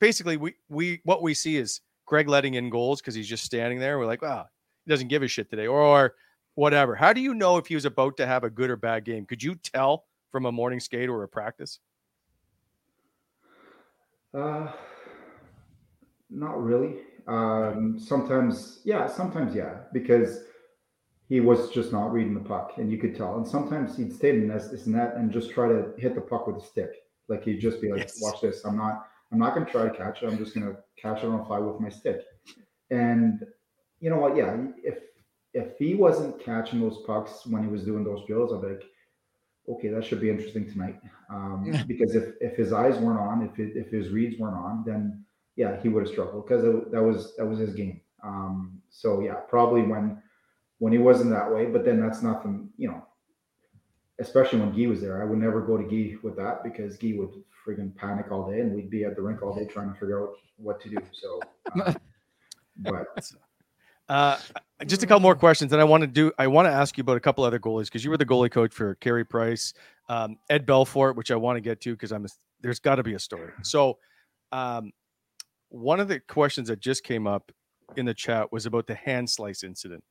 basically we we what we see is Greg letting in goals because he's just standing there. We're like, wow, he doesn't give a shit today, or whatever. How do you know if he was about to have a good or bad game? Could you tell from a morning skate or a practice? Uh, not really. Um, sometimes, yeah, sometimes, yeah, because he was just not reading the puck, and you could tell. And sometimes he'd stay in his net and just try to hit the puck with a stick. Like he'd just be like, Yes. "Watch this! I'm not, I'm not going to try to catch it. I'm just going to catch it on a fly with my stick." And you know what? Yeah, if if he wasn't catching those pucks when he was doing those drills, I'd be like, okay, that should be interesting tonight. Um, because if if his eyes weren't on, if it, if his reads weren't on, then yeah, he would have struggled because that was that was his game. Um, so yeah, probably when when he wasn't that way, but then that's nothing, you know. Especially when Guy was there, I would never go to Guy with that because Guy would friggin' panic all day, and we'd be at the rink all day trying to figure out what to do. So, uh, but Uh, just a couple more questions, and I want to do. I want to ask you about a couple other goalies because you were the goalie coach for Carey Price, um, Ed Belfour, which I want to get to because I'm. A, there's got to be a story. So, um, one of the questions that just came up in the chat was about the hand slice incident.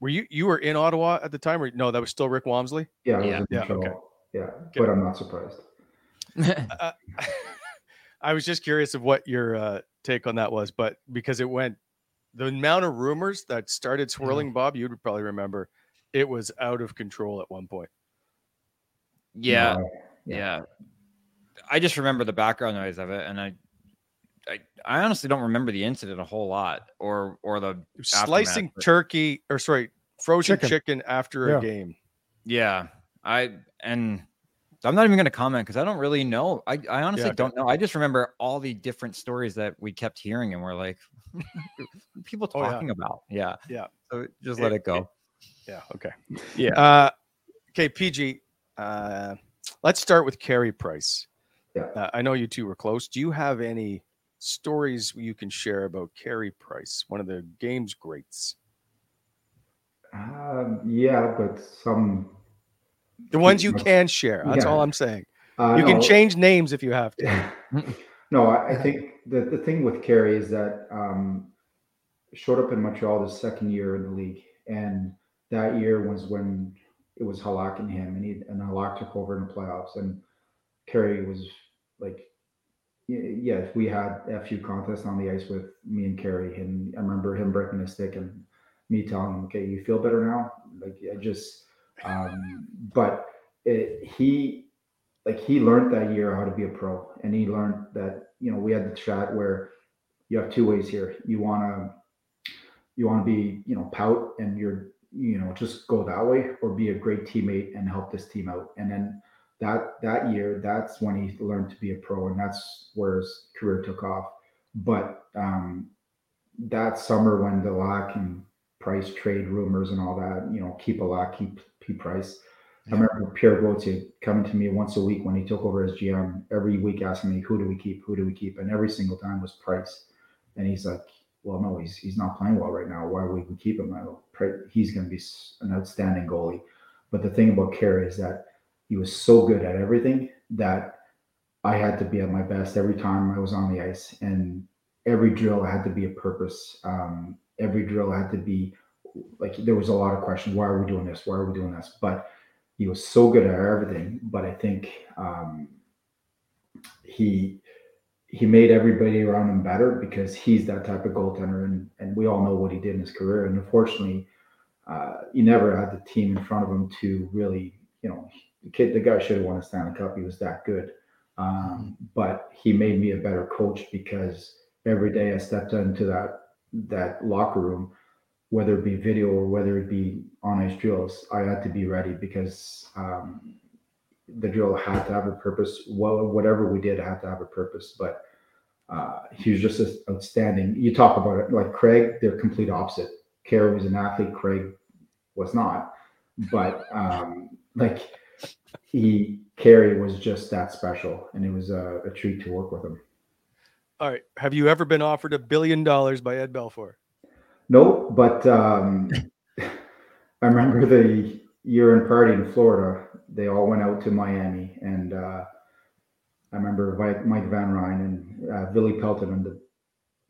Were you you were in Ottawa at the time, or no? That was still Rick Wamsley. yeah, I was Yeah. in Yeah, okay. But I'm not surprised. Uh, I was just curious of what your uh, take on that was, but because it went, the amount of rumors that started swirling, Bob, you would probably remember, it was out of control at one point. yeah, Uh, yeah. I just remember the background noise of it, and I, I, I honestly don't remember the incident a whole lot, or or the Slicing aftermath, turkey, or sorry, frozen Chicken. chicken, after Yeah. a game. Yeah, I and I'm not even going to comment because I don't really know. I, I honestly okay. don't know. I just remember all the different stories that we kept hearing, and we're like, people Oh, yeah. talking about. Yeah, Yeah. So just let It- it go. Yeah. Okay. Yeah. Uh, okay, PG. Uh, let's start with Carey Price. Yeah. Uh, I know you two were close. Do you have any stories you can share about Carey Price, one of the game's greats? Um, yeah, but some. The ones you can share. That's Yeah. all I'm saying. Uh, You can change names if you have to. no, I, I think the, the thing with Carey is that um, showed up in Montreal the second year in the league, and that year was when it was Halak and him, and he and Halak took over in the playoffs, and Carey was like, yeah, we had a few contests on the ice with me and Carey, and I remember him breaking a stick and me telling him, okay, you feel better now? Like I just, um, but it, he like he learned that year how to be a pro and he learned that you know we had the chat where you have two ways here. You want to you want to be you know pout and you're you know just go that way or be a great teammate and help this team out. And then that that year that's when he learned to be a pro and that's where his career took off. But um, that summer when Halak and Price trade rumors and all that, you know, keep a lot, keep P Price. I remember Pierre Gauthier coming to me once a week when he took over as GM, every week asking me, who do we keep? Who do we keep? And every single time was Price. And he's like, well, no, he's he's not playing well right now. Why would we keep him? I go, he's going to be an outstanding goalie. But the thing about Carey is that he was so good at everything that I had to be at my best every time I was on the ice. And every drill had to be a purpose. Um, every drill had to be like there was a lot of questions. Why are we doing this? Why are we doing this? But he was so good at everything. But I think um, he he made everybody around him better because he's that type of goaltender, and and we all know what he did in his career. And unfortunately, uh, he never had the team in front of him to really, you know, the kid, the guy should have won a Stanley Cup. He was that good. Um, but he made me a better coach because every day I stepped into that that locker room, whether it be video or whether it be on ice drills, I had to be ready because um, the drill had to have a purpose. Well, whatever we did had to have a purpose. But uh, he was just outstanding. You talk about it like Craig; they're complete opposite. Carey was an athlete. Craig was not. But um, like he Carey was just that special, and it was a, a treat to work with him. All right. Have you ever been offered a billion dollars by Ed Belfour? No, but um, I remember the year in party in Florida. They all went out to Miami, and uh, I remember Mike, Mike Van Ryn and uh, Billy and the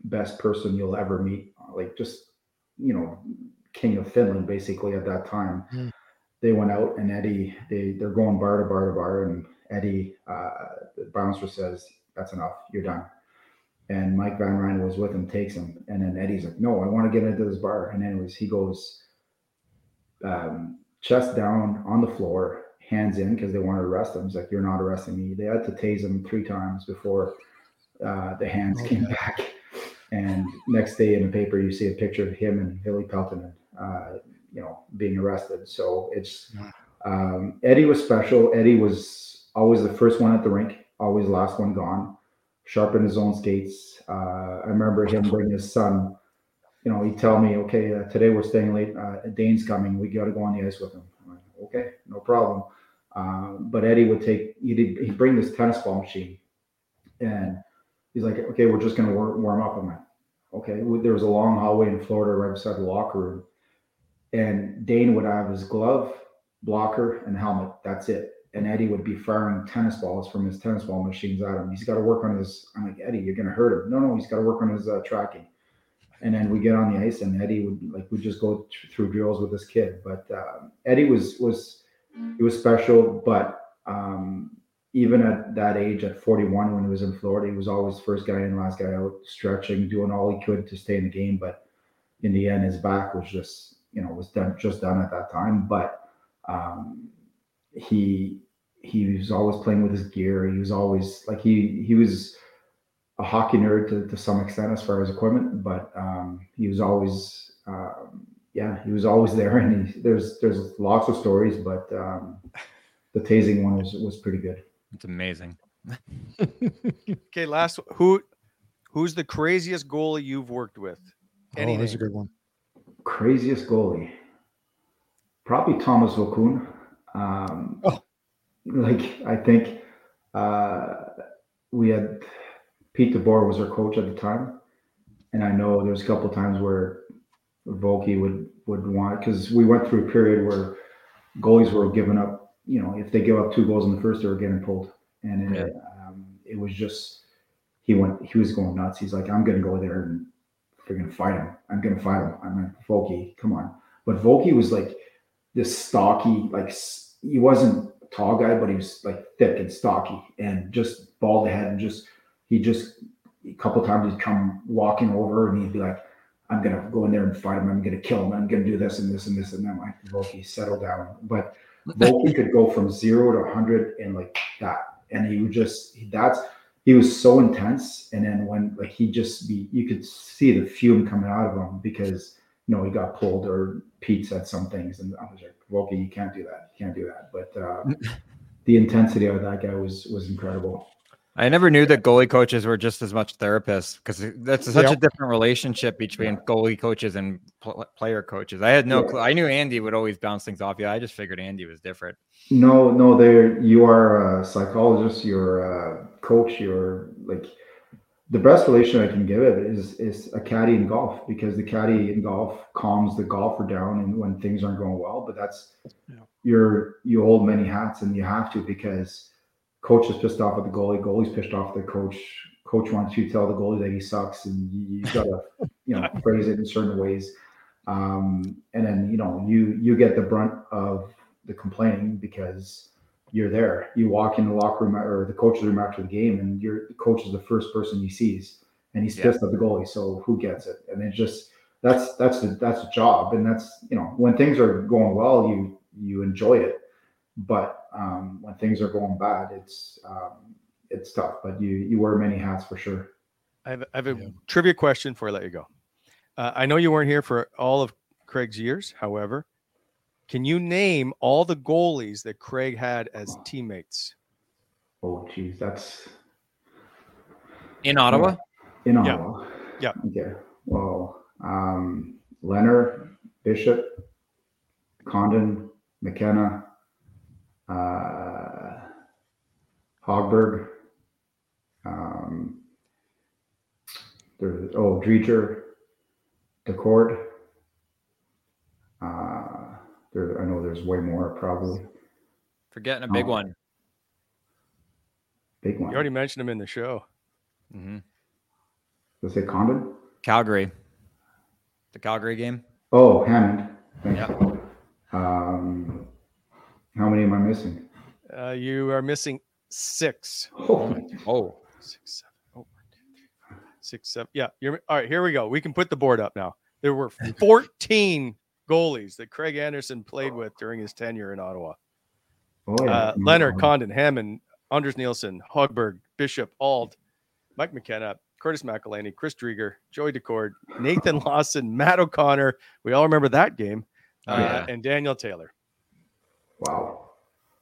best person you'll ever meet, like just you know, king of Finland basically at that time. Mm. They went out, and Eddie, they they're going bar to bar to bar, and Eddie, uh, the bouncer says, "That's enough. You're done." And Mike Van Ryn was with him, takes him, and then Eddie's like, "No, I want to get into this bar." And anyways, he goes um, chest down on the floor, hands in because they want to arrest him. He's like, "You're not arresting me." They had to tase him three times before uh, the hands okay. came back. And next day in the paper, you see a picture of him and Billy Peltonen, uh, you know, being arrested. So it's um, Eddie was special. Eddie was always the first one at the rink, always last one gone sharpen his own skates. Uh, I remember him bringing his son. You know, he'd tell me, "Okay, uh, today we're staying late. Uh, Dane's coming. We got to go on the ice with him." Like, okay, no problem. Uh, but Eddie would take he'd, he'd bring this tennis ball machine, and he's like, "Okay, we're just gonna warm, warm up." I'm like, "Okay." There was a long hallway in Florida right beside the locker room, and Dane would have his glove, blocker, and helmet. That's it and Eddie would be firing tennis balls from his tennis ball machines at him. He's got to work on his. I'm like Eddie, you're gonna hurt him. No, no, he's got to work on his uh, tracking. And then we get on the ice, and Eddie would like we just go through drills with this kid. But uh, Eddie was was he was special, but um, even at that age, at 41, when he was in Florida, he was always first guy in, last guy out, stretching, doing all he could to stay in the game. But in the end, his back was just you know was done just done at that time. But um, he he was always playing with his gear. He was always like he he was a hockey nerd to, to some extent as far as equipment, but um, he was always um, yeah he was always there. And he, there's there's lots of stories, but um, the tasing one was was pretty good. It's amazing. okay, last who who's the craziest goalie you've worked with? Any oh, that's a good one. Craziest goalie, probably Thomas Vokoun. Um, oh. Like I think uh, we had Pete DeBoer was our coach at the time, and I know there's a couple times where Volky would would want because we went through a period where goalies were giving up. You know, if they give up two goals in the first, they were getting pulled, and it, um, it was just he went he was going nuts. He's like, I'm gonna go there and freaking fight him. I'm gonna fight him. I'm like, Volky, come on. But Volky was like this stocky, like he wasn't a tall guy, but he was like thick and stocky and just bald head and just he just a couple times he'd come walking over and he'd be like, I'm gonna go in there and fight him. I'm gonna kill him. I'm gonna do this and this and this and then like Volky settle down. But Volky could go from zero to hundred and like that. And he would just that's he was so intense. And then when like he just be you could see the fume coming out of him because you know he got pulled or Pete said some things and I was like okay, you can't do that. You can't do that. But uh, the intensity of that guy was was incredible. I never knew that goalie coaches were just as much therapists because that's such a different relationship between goalie coaches and pl- player coaches. I had no Yeah. clue. I knew Andy would always bounce things off you. I just figured Andy was different. No, no, there you are a psychologist, you're a coach, you're like the best relation I can give it is is a caddy in golf because the caddy in golf calms the golfer down and when things aren't going well. But that's you're you hold many hats and you have to because coach is pissed off at the goalie, goalie's pissed off at the coach, coach wants you to tell the goalie that he sucks and you, you gotta you know phrase it in certain ways. Um, and then you know you you get the brunt of the complaining because you're there. You walk in the locker room or the coach's room after the game, and your coach is the first person he sees, and he's Yeah. pissed at the goalie. So who gets it? And it's just that's that's the that's the job, and that's you know when things are going well, you you enjoy it, but um, when things are going bad, it's um, it's tough. But you you wear many hats for sure. I have, I have a trivia question before I let you go. Uh, I know you weren't here for all of Craig's years. However, can you name all the goalies that Craig had as teammates? Oh, geez, that's In Ottawa? in Yeah. Ottawa. Yeah. Okay. Well, um, Lehner, Bishop, Condon, McKenna, uh, Hogberg, um, there's, oh, Driedger, Daccord. There, I know there's way more probably. Forgetting a big Oh. one. Big one. You already mentioned him in the show. Mm-hmm. Let's say Condon. Calgary. The Calgary game. Oh, Hammond. Thank Yeah. Um, how many am I missing? Uh, you are missing six. Oh, Oh, Six, seven, oh, one, two, three, four, five, six, seven. Yeah, you're all right. Here we go. We can put the board up now. There were 14 goalies that Craig Anderson played with during his tenure in Ottawa. oh yeah. Uh, Lehner, Condon, Hammond, Anders Nilsson, Hogberg, Bishop, Auld, Mike McKenna, Curtis McElhinney, Chris Driedger, Joey Daccord, Nathan Lawson, Matt O'Connor. We all remember that game. Oh, uh, yeah. And Daniel Taylor. Wow.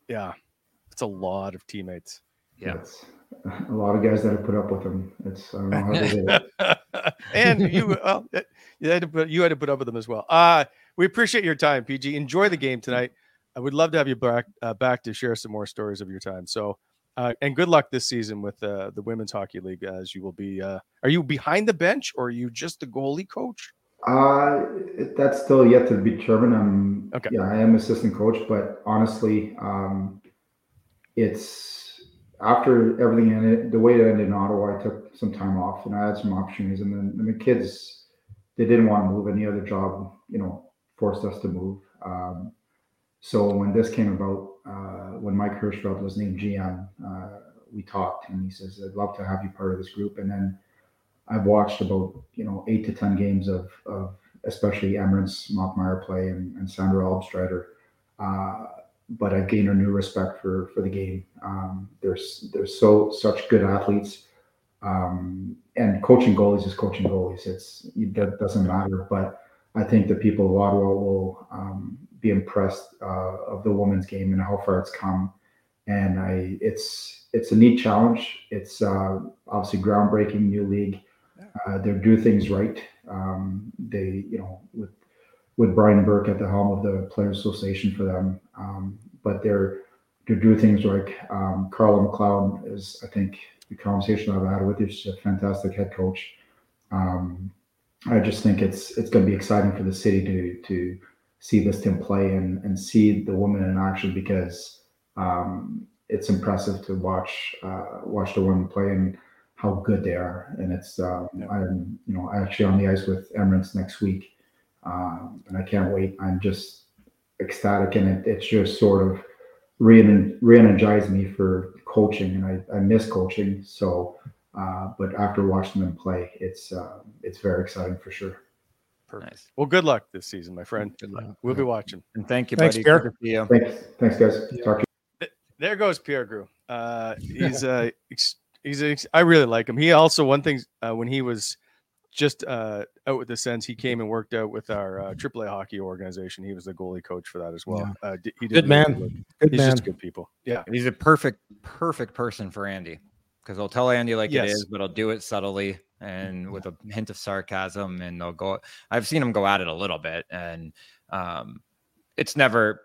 Yeah, it's a lot of teammates. yeah. That's a lot of guys that have put up with him. It's I don't know how they did it. and you, well, you had to put you had to put up with them as well. Uh we appreciate your time, PG. Enjoy the game tonight. I would love to have you back uh, back to share some more stories of your time. So, uh, and good luck this season with uh, the women's hockey league. As you will be, uh, are you behind the bench or are you just the goalie coach? Uh, that's still yet to be determined. I'm Okay. yeah, I am assistant coach, but honestly, um, it's after everything ended, the way it ended in Ottawa, I took some time off and I had some opportunities, and then and the kids they didn't want to move. Any other job, you know, forced us to move. Um, so when this came about, uh, when Mike Hirshfeld was named GM, uh, we talked, and he says, "I'd love to have you part of this group." And then I've watched about you know eight to ten games of of especially Emerance Maschmeyer play and, and Sandra Abstreiter. Uh, but I've gained a new respect for for the game. Um, there's there's so such good athletes, um, and coaching goalies is coaching goalies. It's that doesn't matter. But I think the people of Ottawa will um, be impressed uh, of the women's game and how far it's come. And I, it's it's a neat challenge. It's uh, obviously groundbreaking new league. Uh, they do things right. Um, they, you know, with with Brian Burke at the helm of the Players Association for them, um, but they're they do things like um, Carla MacLeod is, I think, the conversation I've had with you. She's a fantastic head coach. Um, I just think it's it's going to be exciting for the city to to see this team play and and see the women in action because um, it's impressive to watch uh, watch the women play and how good they are. And it's um, I'm you know actually on the ice with Emerance next week, um, and I can't wait. I'm just ecstatic, and it, it's just sort of re re-energized me for coaching, and I, I miss coaching. So, uh, but after watching them play, it's uh, it's very exciting for sure. Perfect. Well, good luck this season, my friend. Good luck. We'll be watching. And thank you, Thanks, buddy. Pierre. Good to see you. Thanks, thanks, guys. Talk to you. There goes Pierre Groulx. Uh, he's uh, ex- he's ex- I really like him. He also one thing uh, when he was just uh, out with the Sens, he came and worked out with our uh, AAA hockey organization. He was the goalie coach for that as well. Uh, d- he did Good man. good. Good He's man. just good people. Yeah. He's a perfect, perfect person for Andy. Because I'll tell Andy like Yes. it is, but I'll do it subtly and with a hint of sarcasm, and they'll go. I've seen them go at it a little bit, and um, it's never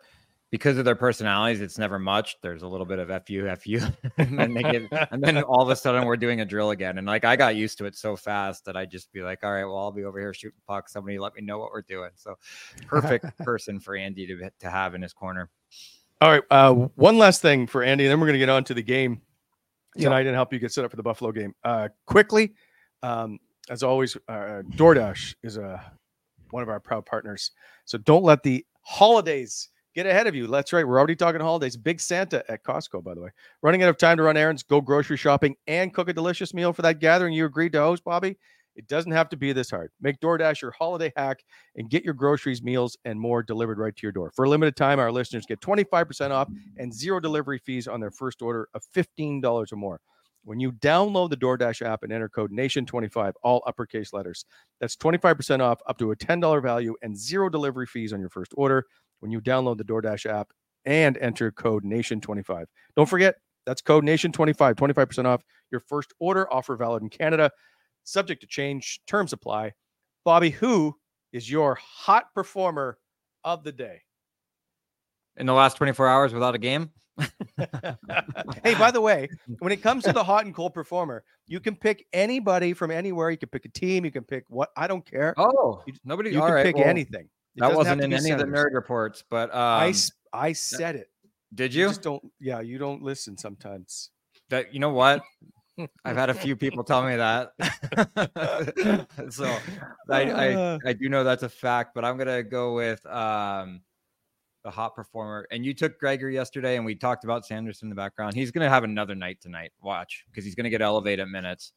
because of their personalities. It's never much. There's a little bit of fu fu, and then they get, and then all of a sudden we're doing a drill again, and like I got used to it so fast that I'd just be like, all right, well I'll be over here shooting pucks. Somebody let me know what we're doing. So perfect person for Andy to to have in his corner. All right. Uh, one last thing for Andy, and then we're going to get on to the game tonight and help you get set up for the Buffalo game. Uh, quickly, um, as always, uh, DoorDash is a one of our proud partners. So don't let the holidays get ahead of you. That's right. We're already talking holidays. Big Santa at Costco, by the way. Running out of time to run errands, go grocery shopping, and cook a delicious meal for that gathering you agreed to host, Bobby. It doesn't have to be this hard. Make DoorDash your holiday hack and get your groceries, meals, and more delivered right to your door. For a limited time, our listeners get 25% off and zero delivery fees on their first order of $15 or more. When you download the DoorDash app and enter code NATION25, all uppercase letters, that's 25% off up to a $10 value and zero delivery fees on your first order when you download the DoorDash app and enter code NATION25. Don't forget, that's code NATION25, 25% off your first order, offer valid in Canada, subject to change, terms apply. Bobby, who is your hot performer of the day? In the last 24 hours without a game. hey, by the way, when it comes to the hot and cold performer, you can pick anybody from anywhere. You can pick a team. You can pick what I don't care. Oh, You- nobody. you can right, pick well, anything. It that wasn't in any of the nerd reports, but um, I I said it. did You you? just don't. Yeah, you don't listen sometimes. That you know what? I've had a few people tell me that, so I, I I do know that's a fact. But I'm gonna go with um the hot performer. And you took Gregory yesterday, and we talked about Sanderson in the background. He's gonna have another night tonight. Watch because he's gonna get elevated minutes.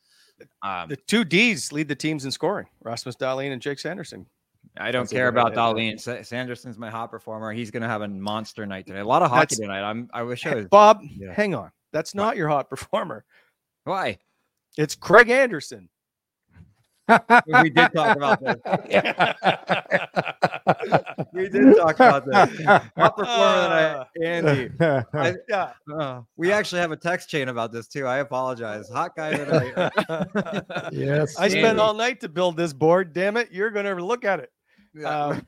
Um, The two D's lead the teams in scoring: Rasmus Dahlin and Jake Sanderson. I don't That's care about. Dahlin. Sanderson's my hot performer. He's gonna have a monster night today. A lot of hockey That's- tonight. I'm. I wish I was. Bob, Yeah. hang on. That's not your hot performer. Why? It's Craig Anderson. We did talk about this. we did talk about this. Hot performer tonight, Andy. I- yeah. uh, we actually have a text chain about this too. I apologize. Hot guy tonight. yes. I spent all night to build this board. Damn it. You're going to look at it. Um,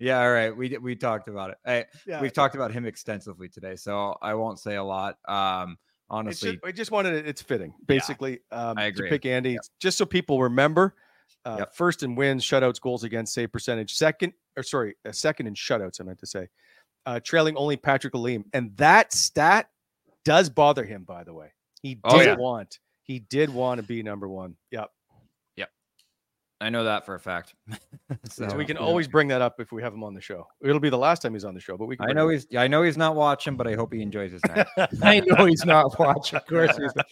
yeah, all right. We we talked about it. Hey, Yeah. we've talked about him extensively today, so I won't say a lot. Um, It's honestly, just, I just wanted it. It's fitting, basically, um, I to pick Andy, just so people remember. Uh, Yep. First in wins, shutouts, goals against, save percentage. Second, or sorry, uh, second in shutouts. I meant to say, uh, trailing only Patrick Lalime, and that stat does bother him. By the way, he did Oh, yeah. want, he did want to be number one. Yep. I know that for a fact. So, so we can always bring that up if we have him on the show. It'll be the last time he's on the show, but we. Can I know it he's. I know he's not watching, but I hope he enjoys his night. I know he's not watching. Of course he's not.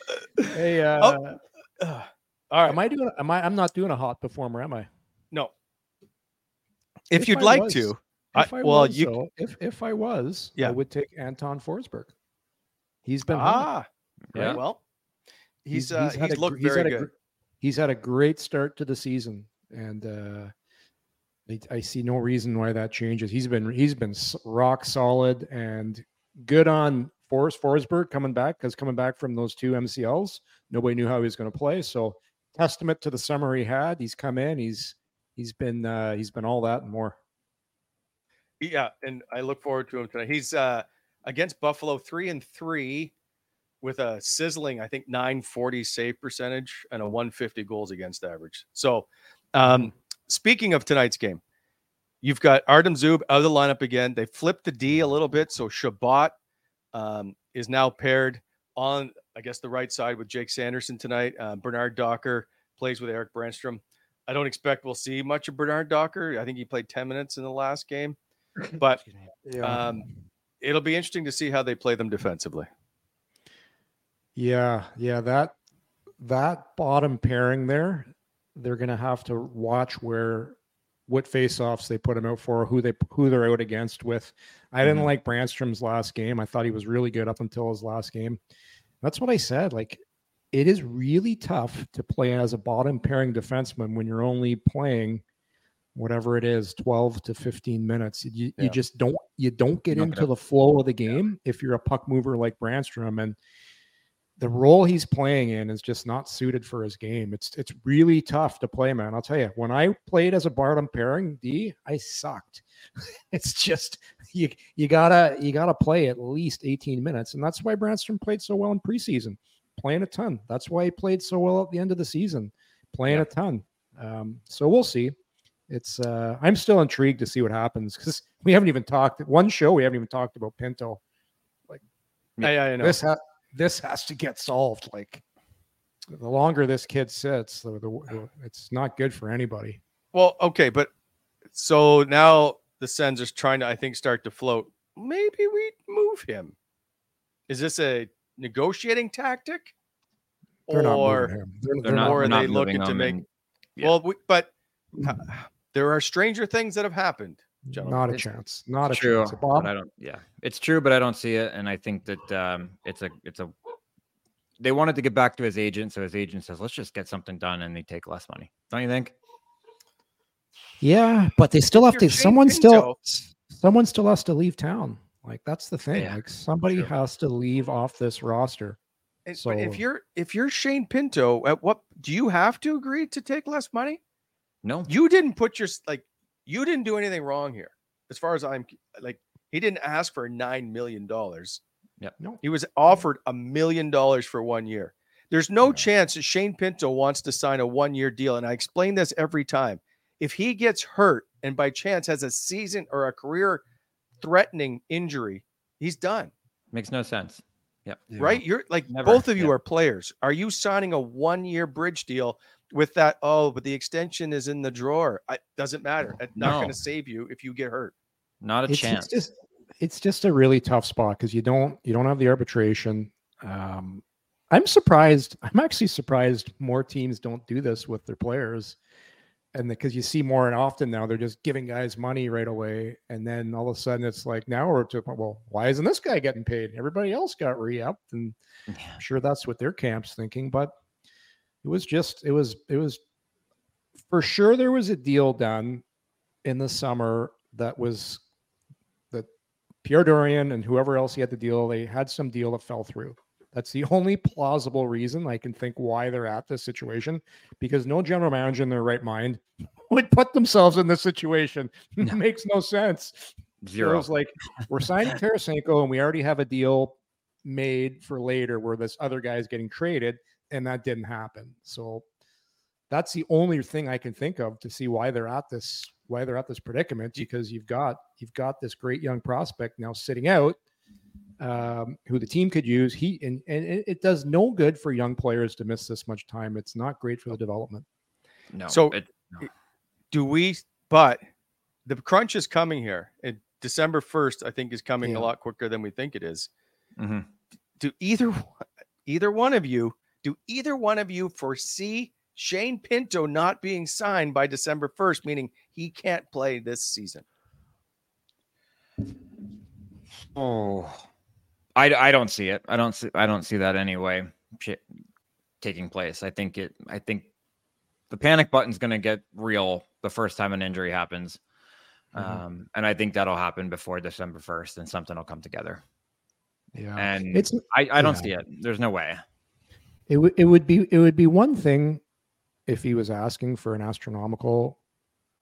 Hey, uh, up. Ugh. All right. am I doing? Am I? I'm not doing a hot performer, am I? no. If, If you'd I like was- to, I- If I, well, was, you though, if if I was, Yeah. I would take Anton Forsberg. He's been hot. ah, Yeah. well, he's uh, he's, had a looked gr- he's very had a good. gr- he's had a great start to the season, and uh, I, I see no reason why that changes. He's been he's been rock solid and good on Forrest Forsberg coming back because coming back from those two MCLs, nobody knew how he was going to play. So testament to the summer he had. He's come in. He's he's been uh, he's been all that and more. Yeah, and I look forward to him tonight. He's uh against Buffalo three and three with a sizzling, I think 940 save percentage and a 150 goals against average. So um speaking of tonight's game, you've got Artem Zub out of the lineup again. They flipped the D a little bit. So Chabot um, is now paired on, I guess, the right side with Jake Sanderson tonight. Uh, Bernard Docker plays with Erik Brännström. I don't expect we'll see much of Bernard Docker. I think he played 10 minutes in the last game, but um, it'll be interesting to see how they play them defensively. Yeah, yeah, that that bottom pairing there, they're gonna have to watch where what face-offs they put them out for, who they who they're out against with. I didn't Mhm. like Brännström's last game. I thought he was really good up until his last game. That's what I said. Like it is really tough to play as a bottom pairing defenseman when you're only playing whatever it is 12 to 15 minutes you, you just don't you don't get Not into the flow of the game if you're a puck mover like brännström and the role he's playing in is just not suited for his game. It's it's really tough to play, man. I'll tell you. When I played as a Barnum pairing D, I sucked. it's just you you gotta you gotta play at least 18 minutes, and that's why Brännström played so well in preseason, playing a ton. That's why he played so well at the end of the season, playing Yeah. a ton. Um, so we'll see. It's uh, I'm still intrigued to see what happens because we haven't even talked one show we haven't even talked about Pinto. Like, Yeah, yeah, I know. This ha- this has to get solved. Like the longer this kid sits, the, the, the- it's not good for anybody. Well, okay, but so now the Sens are trying to, I think, start to float. Maybe we move him. Is this a negotiating tactic, They're not or moving him. They're, They're they're not- not. or are they're they not looking to make? and- yeah. Well, we, but uh, there are stranger things that have happened, gentlemen. Not a It's chance. Not a true, chance. Bob, but I don't. Yeah, it's true, but I don't see it, and I think that um, it's a it's a. They wanted to get back to his agent, so his agent says, "Let's just get something done," and they take less money. Don't you think? yeah, but they still have to. Someone still. Pinto. Someone still has to leave town. Like that's the thing. Yeah, like somebody true. has to leave off this roster. And- but if you're if you're Shane Pinto, at what do you have to agree to take less money? No. You didn't put your like you didn't do anything wrong here, as far as I'm like he didn't ask for nine million dollars. Yep. No. He was offered a million dollars for one year. There's no Yeah. chance that Shane Pinto wants to sign a one year deal. And I explain this every time. If he gets hurt and by chance has a season or a career threatening injury, he's done. Makes no sense. Yep. Right? You're like Never, both of you yeah. are players. Are you signing a one year bridge deal with that? Oh, but the extension is in the drawer. It doesn't matter. It's not going to save you if you get hurt. Not a it's, chance. It's just it's just a really tough spot because you don't you don't have the arbitration. Um, I'm surprised. I'm actually surprised more teams don't do this with their players, and because you see more and often now they're just giving guys money right away, and then all of a sudden it's like now we're to well, why isn't this guy getting paid? Everybody else got re-upped, and Yeah. I'm sure that's what their camp's thinking. But it was just it was it was for sure there was a deal done in the summer that was that Pierre Dorion and whoever else he had the deal, they had some deal that fell through. That's the only plausible reason I can think why they're at this situation because no general manager in their right mind would put themselves in this situation. No. Makes no sense. So it was like we're signing Tarasenko and we already have a deal made for later where this other guy is getting traded, and that didn't happen. So that's the only thing I can think of to see why they're at this why they're at this predicament because you've got you've got this great young prospect now sitting out um, who the team could use. He and, and it, it does no good for young players to miss this much time. It's not great for the development. no. So- it, no. Do we? But the crunch is coming here. It, December 1st, I think, is coming Yeah. a lot quicker than we think it is. Mhm. Do either either one of you do either one of you foresee Shane Pinto not being signed by December 1st, meaning he can't play this season? Oh, I, I don't see it. I don't see I don't see that anyway taking place. I think it. I think the panic button's going to get real the first time an injury happens, Mhm. um, and I think that'll happen before December first, and something will come together. Yeah, And it's I, I don't yeah. see it. There's no way. It would it would be it would be one thing if he was asking for an astronomical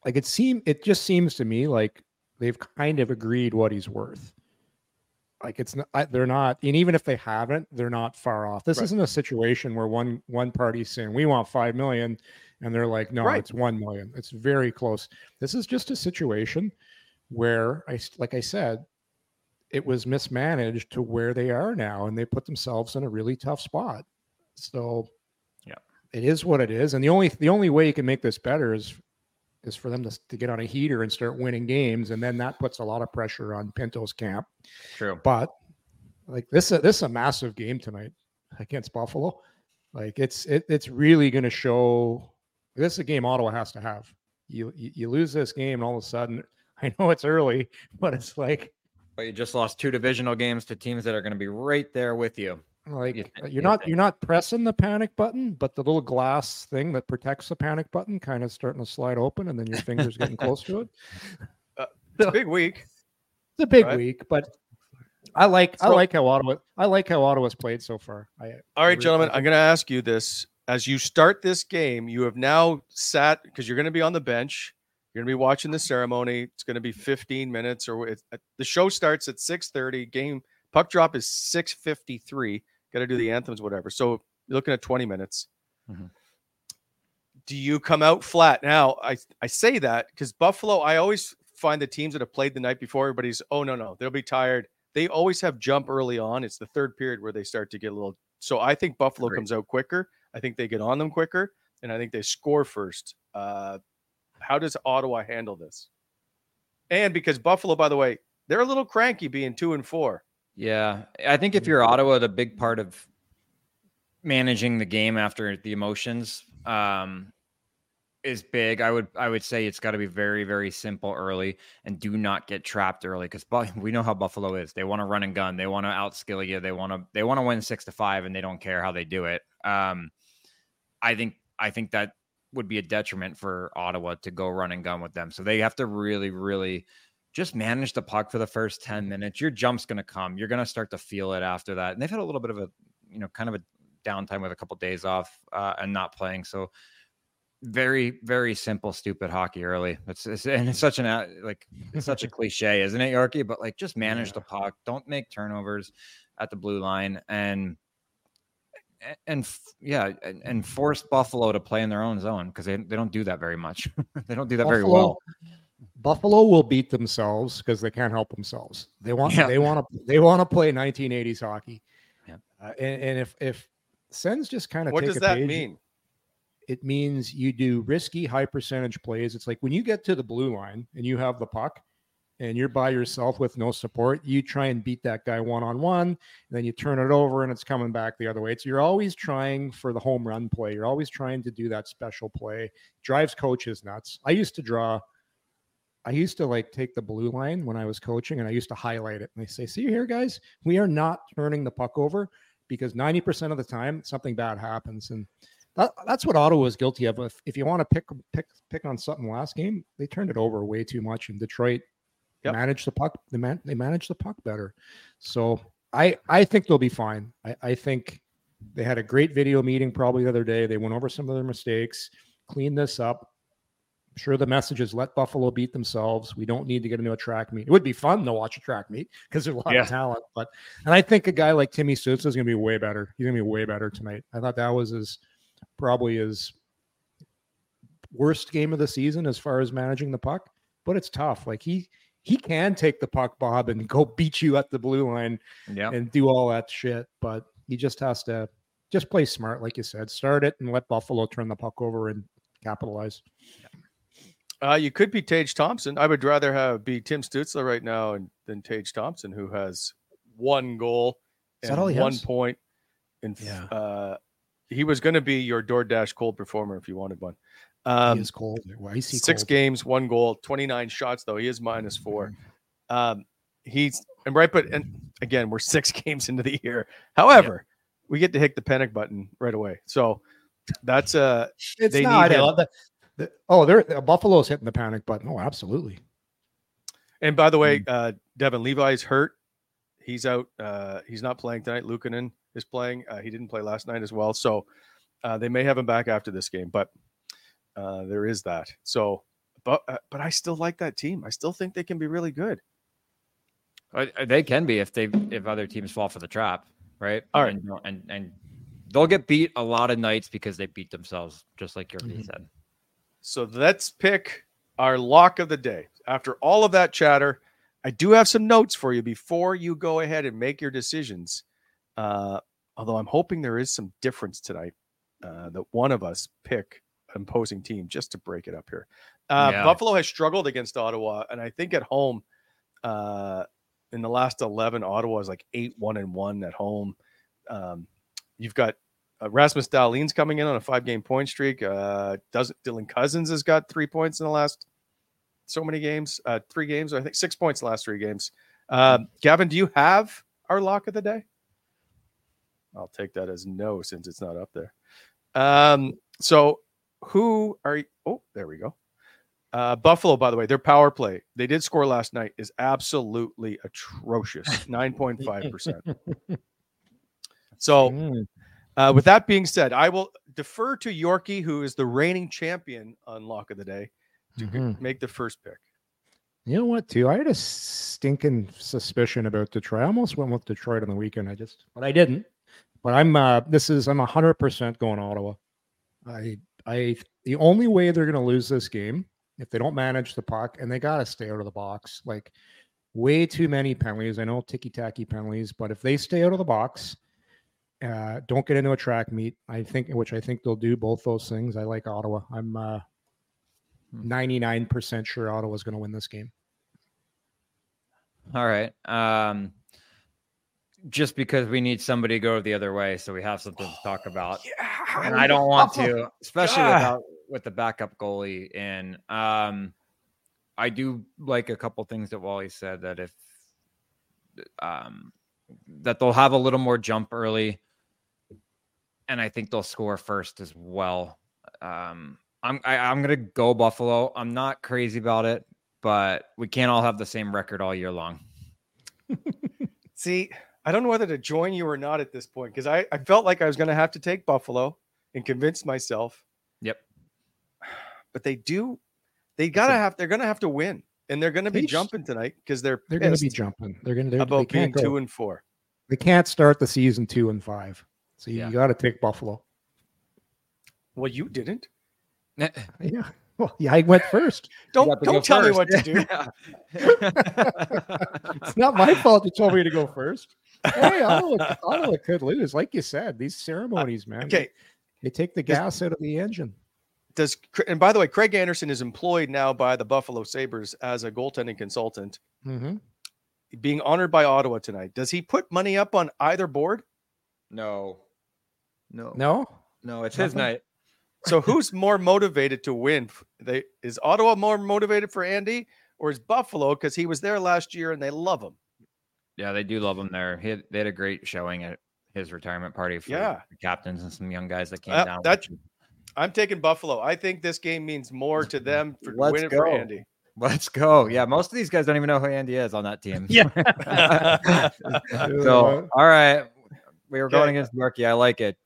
like it seem it just seems to me like they've kind of agreed what he's worth. Like it's not they're not and even if they haven't, they're not far off. This Right. isn't a situation where one one party's saying we want 5 million and they're like no, Right. it's 1 million. It's very close. This is just a situation where i like I said it was mismanaged to where they are now and they put themselves in a really tough spot. So Yeah. it is what it is. And the only the only way you can make this better is is for them to, to get on a heater and start winning games. And then that puts a lot of pressure on Pinto's camp. True. But like this, uh, this is a massive game tonight against Buffalo. Like it's it, it's really going to show. This is a game Ottawa has to have. You, you you lose this game, and all of a sudden, I know it's early, but it's like But you just lost two divisional games to teams that are going to be right there with you. Like You uh, you not think. you're not pressing the panic button, but the little glass thing that protects the panic button kind of starting to slide open, and then your fingers getting close to it. It's a big week. It's a big Right. week, but I like I like how Ottawa I like how Ottawa's played so far. I, All right, I re- gentlemen, I'm going to ask you this. As you start this game, you have now sat because you're going to be on the bench. You're going to be watching the ceremony. It's going to be 15 minutes, or it's, uh, the show starts at 6:30. Game puck drop is 6:53. Got to do the anthems, whatever. So you're looking at 20 minutes. Mhm. Do you come out flat? Now, I I say that because Buffalo. I always find the teams that have played the night before. Everybody's oh no no they'll be tired. They always have jump early on. It's the third period where they start to get a little. So I think Buffalo Agree. comes out quicker. I think they get on them quicker, and I think they score first. Uh, how does Ottawa handle this? And because Buffalo, by the way, they're a little cranky being two and four. Yeah, I think if you're Ottawa, the big part of managing the game after the emotions um, is big. I would I would say it's got to be very very simple early and do not get trapped early because we know how Buffalo is. They want to run and gun. They want to outskill you. They want to they want to win six to five and they don't care how they do it. Um, I think I think that would be a detriment for Ottawa to go run and gun with them. So they have to really really just manage the puck for the first 10 minutes. Your jump's going to come. You're going to start to feel it after that. And they've had a little bit of a, you know, kind of a downtime with a couple days off uh, and not playing. So very, very simple, stupid hockey early. It's, it's and it's such an uh, like it's such a cliche, isn't it, Yorkie? But like, just manage the puck. Don't make turnovers at the blue line, and and yeah, and, and force Buffalo to play in their own zone because they they don't do that very much. they don't do that very well. Buffalo will beat themselves because they can't help themselves. They want Yeah. they want to they want to play 1980s hockey. Yep. Uh, and, and if if Sens just kind of What take does a that page- mean? It means you do risky high percentage plays. It's like when you get to the blue line and you have the puck and you're by yourself with no support, you try and beat that guy one on one, then you turn it over and it's coming back the other way. So you're always trying for the home run play. You're always trying to do that special play. Drives coaches nuts. I used to draw I used to like take the blue line when I was coaching and I used to highlight it. And they say, see here, guys, we are not turning the puck over because 90% of the time something bad happens. And that, that's what Ottawa is guilty of. If, if you want to pick pick pick on something last game, they turned it over way too much. And Detroit Yep. managed the puck. They man, they managed the puck better. So I I think they'll be fine. I, I think they had a great video meeting probably the other day. They went over some of their mistakes, cleaned this up. Sure the message is let Buffalo beat themselves. We don't need to get into a track meet. It would be fun to watch a track meet because there's a lot Yeah. of talent. But and I think a guy like Timmy Sousa is going to be way better. He's going to be way better tonight. I thought that was his probably his worst game of the season as far as managing the puck. But it's tough. Like he he can take the puck, Bob, and go beat you at the blue line Yeah. and do all that shit. But he just has to just play smart, like you said. Start it and let Buffalo turn the puck over and capitalize. Uh, you could be Tage Thompson. I would rather have be Tim Stützle right now and, than Tage Thompson, who has one goal Is and he one has? point. And Yeah. uh, he was going to be your DoorDash cold performer if you wanted one. he Um, is cold. Icy six cold. games, one goal, 29 shots, though. He is minus four. Um, he's and right, but and again, we're six games into the year. However, we get to hit the panic button right away. So that's uh It's they not. need I love that. The- oh, they're uh, Buffalo's hitting the panic button. Oh, absolutely. And by the way, Mm. uh, Devon Levi's hurt. He's out. Uh, he's not playing tonight. Luukkonen is playing. Uh, he didn't play last night as well. So uh, they may have him back after this game, but uh, there is that. So, but uh, but I still like that team. I still think they can be really good. They can be if they if other teams fall for the trap, right? All right. and and, and they'll get beat a lot of nights because they beat themselves, just like your Mm-hmm. said. So let's pick our lock of the day. After all of that chatter, I do have some notes for you before you go ahead and make your decisions. Uh, although I'm hoping there is some difference tonight uh, that one of us pick an opposing team just to break it up here. Uh, Yeah. Buffalo has struggled against Ottawa, and I think at home, uh, in the last 11, Ottawa is like 8 1 and 1 at home. Um, you've got uh, Rasmus Dahlin's coming in on a five game point streak. Uh, doesn't Dylan Cozens has got three points in the last so many games, uh, three games, I think six points last three games. Um, Gavin, do you have our lock of the day? I'll take that as no since it's not up there. Um, so who are you? Oh, there we go. Uh, Buffalo, by the way, their power play they did score last night is absolutely atrocious, nine point five percent. So. Uh, with that being said, I will defer to Yorkie, who is the reigning champion on Lock of the Day, to Mhm. make the first pick. You know what, too? I had a stinking suspicion about Detroit. I almost went with Detroit on the weekend. I just, but I didn't. But I'm, uh, this is, I'm 100% going Ottawa. I, I, the only way they're going to lose this game if they don't manage the puck and they got to stay out of the box. Like, way too many penalties. I know ticky tacky penalties, but if they stay out of the box, uh, don't get into a track meet, I think, which I think they'll do both those things. I like Ottawa. I'm, uh, 99% sure Ottawa's going to win this game. All right. Um, just because we need somebody to go the other way, so we have something to talk about. and I don't want to, especially God. without with the backup goalie in. Um, I do like a couple things that Wally said that if um, that they'll have a little more jump early, and I think they'll score first as well. Um, I'm I, I'm gonna go Buffalo. I'm not crazy about it, but we can't all have the same record all year long. See, I don't know whether to join you or not at this point because I, I felt like I was going to have to take Buffalo and convince myself. Yep. But they do, they gotta have, they're going to have to win, and they're going to be They sh- jumping tonight because they're They're going to be jumping. They're going to they about being go- two and four. They can't start the season two and five. So you, Yeah. got to take Buffalo. Well, you didn't. Yeah. Well, yeah, I went first. Don't got to go don't tell me what to do. It's not my fault you told me to go first. Hey, Ottawa, Ottawa could lose, like you said. These ceremonies, man. Okay. they take the gas out of the engine. Does and by the way, Craig Anderson is employed now by the Buffalo Sabres as a goaltending consultant, Mm-hmm. being honored by Ottawa tonight. Does he put money up on either board? no, no, No, no. It's his night. So who's more motivated to win? They is Ottawa more motivated for Andy or is Buffalo because he was there last year and they love him? Yeah, they do love him there. He had, they had a great showing at his retirement party for Yeah. the captains and some young guys that came Uh, down. that- I'm taking Buffalo. I think this game means more to them for Let's winning for go. Andy. Let's go. Yeah, most of these guys don't even know who Andy is on that team. Yeah. so, all right. We were Okay. going against Yorkie. I like it.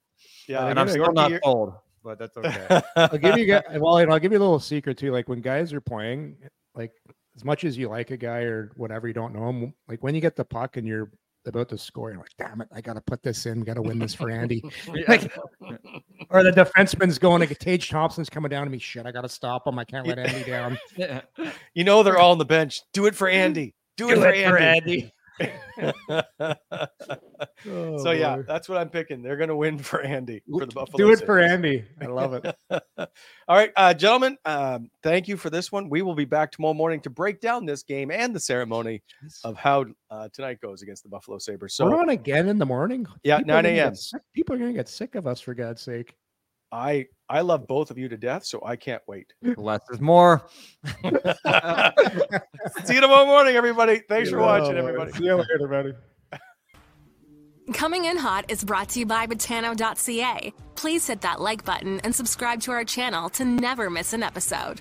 Yeah, and I'm still not you're- sold, but that's okay. I'll give you guys. Well, and I'll give you a little secret too. Like when guys are playing, like as much as you like a guy or whatever, you don't know him. Like when you get the puck and you're about to score, you're like, "Damn it, I got to put this in. Got to win this for Andy." Like, or the defenseman's going like Tage Thompson's coming down to me. Shit, I got to stop him. I can't let Andy down. you know they're all on the bench. Do it for Andy. Do, it, for Andy. Oh, so yeah, that's what I'm picking. They're going to win for Andy for the Buffalo. do it for Andy. I love it. All right, uh, gentlemen, um, thank you for this one. We will be back tomorrow morning to break down this game and the ceremony of how uh, tonight goes against the Buffalo Sabres. So We're on again in the morning. Yeah, People 9 a.m.. People are going to get sick of us for God's sake. I I love both of you to death, so I can't wait. Less is more. See you tomorrow morning, everybody. Thanks for watching, boy. everybody. See you later, buddy. Coming in hot is brought to you by Betano.ca. Please hit that like button and subscribe to our channel to never miss an episode.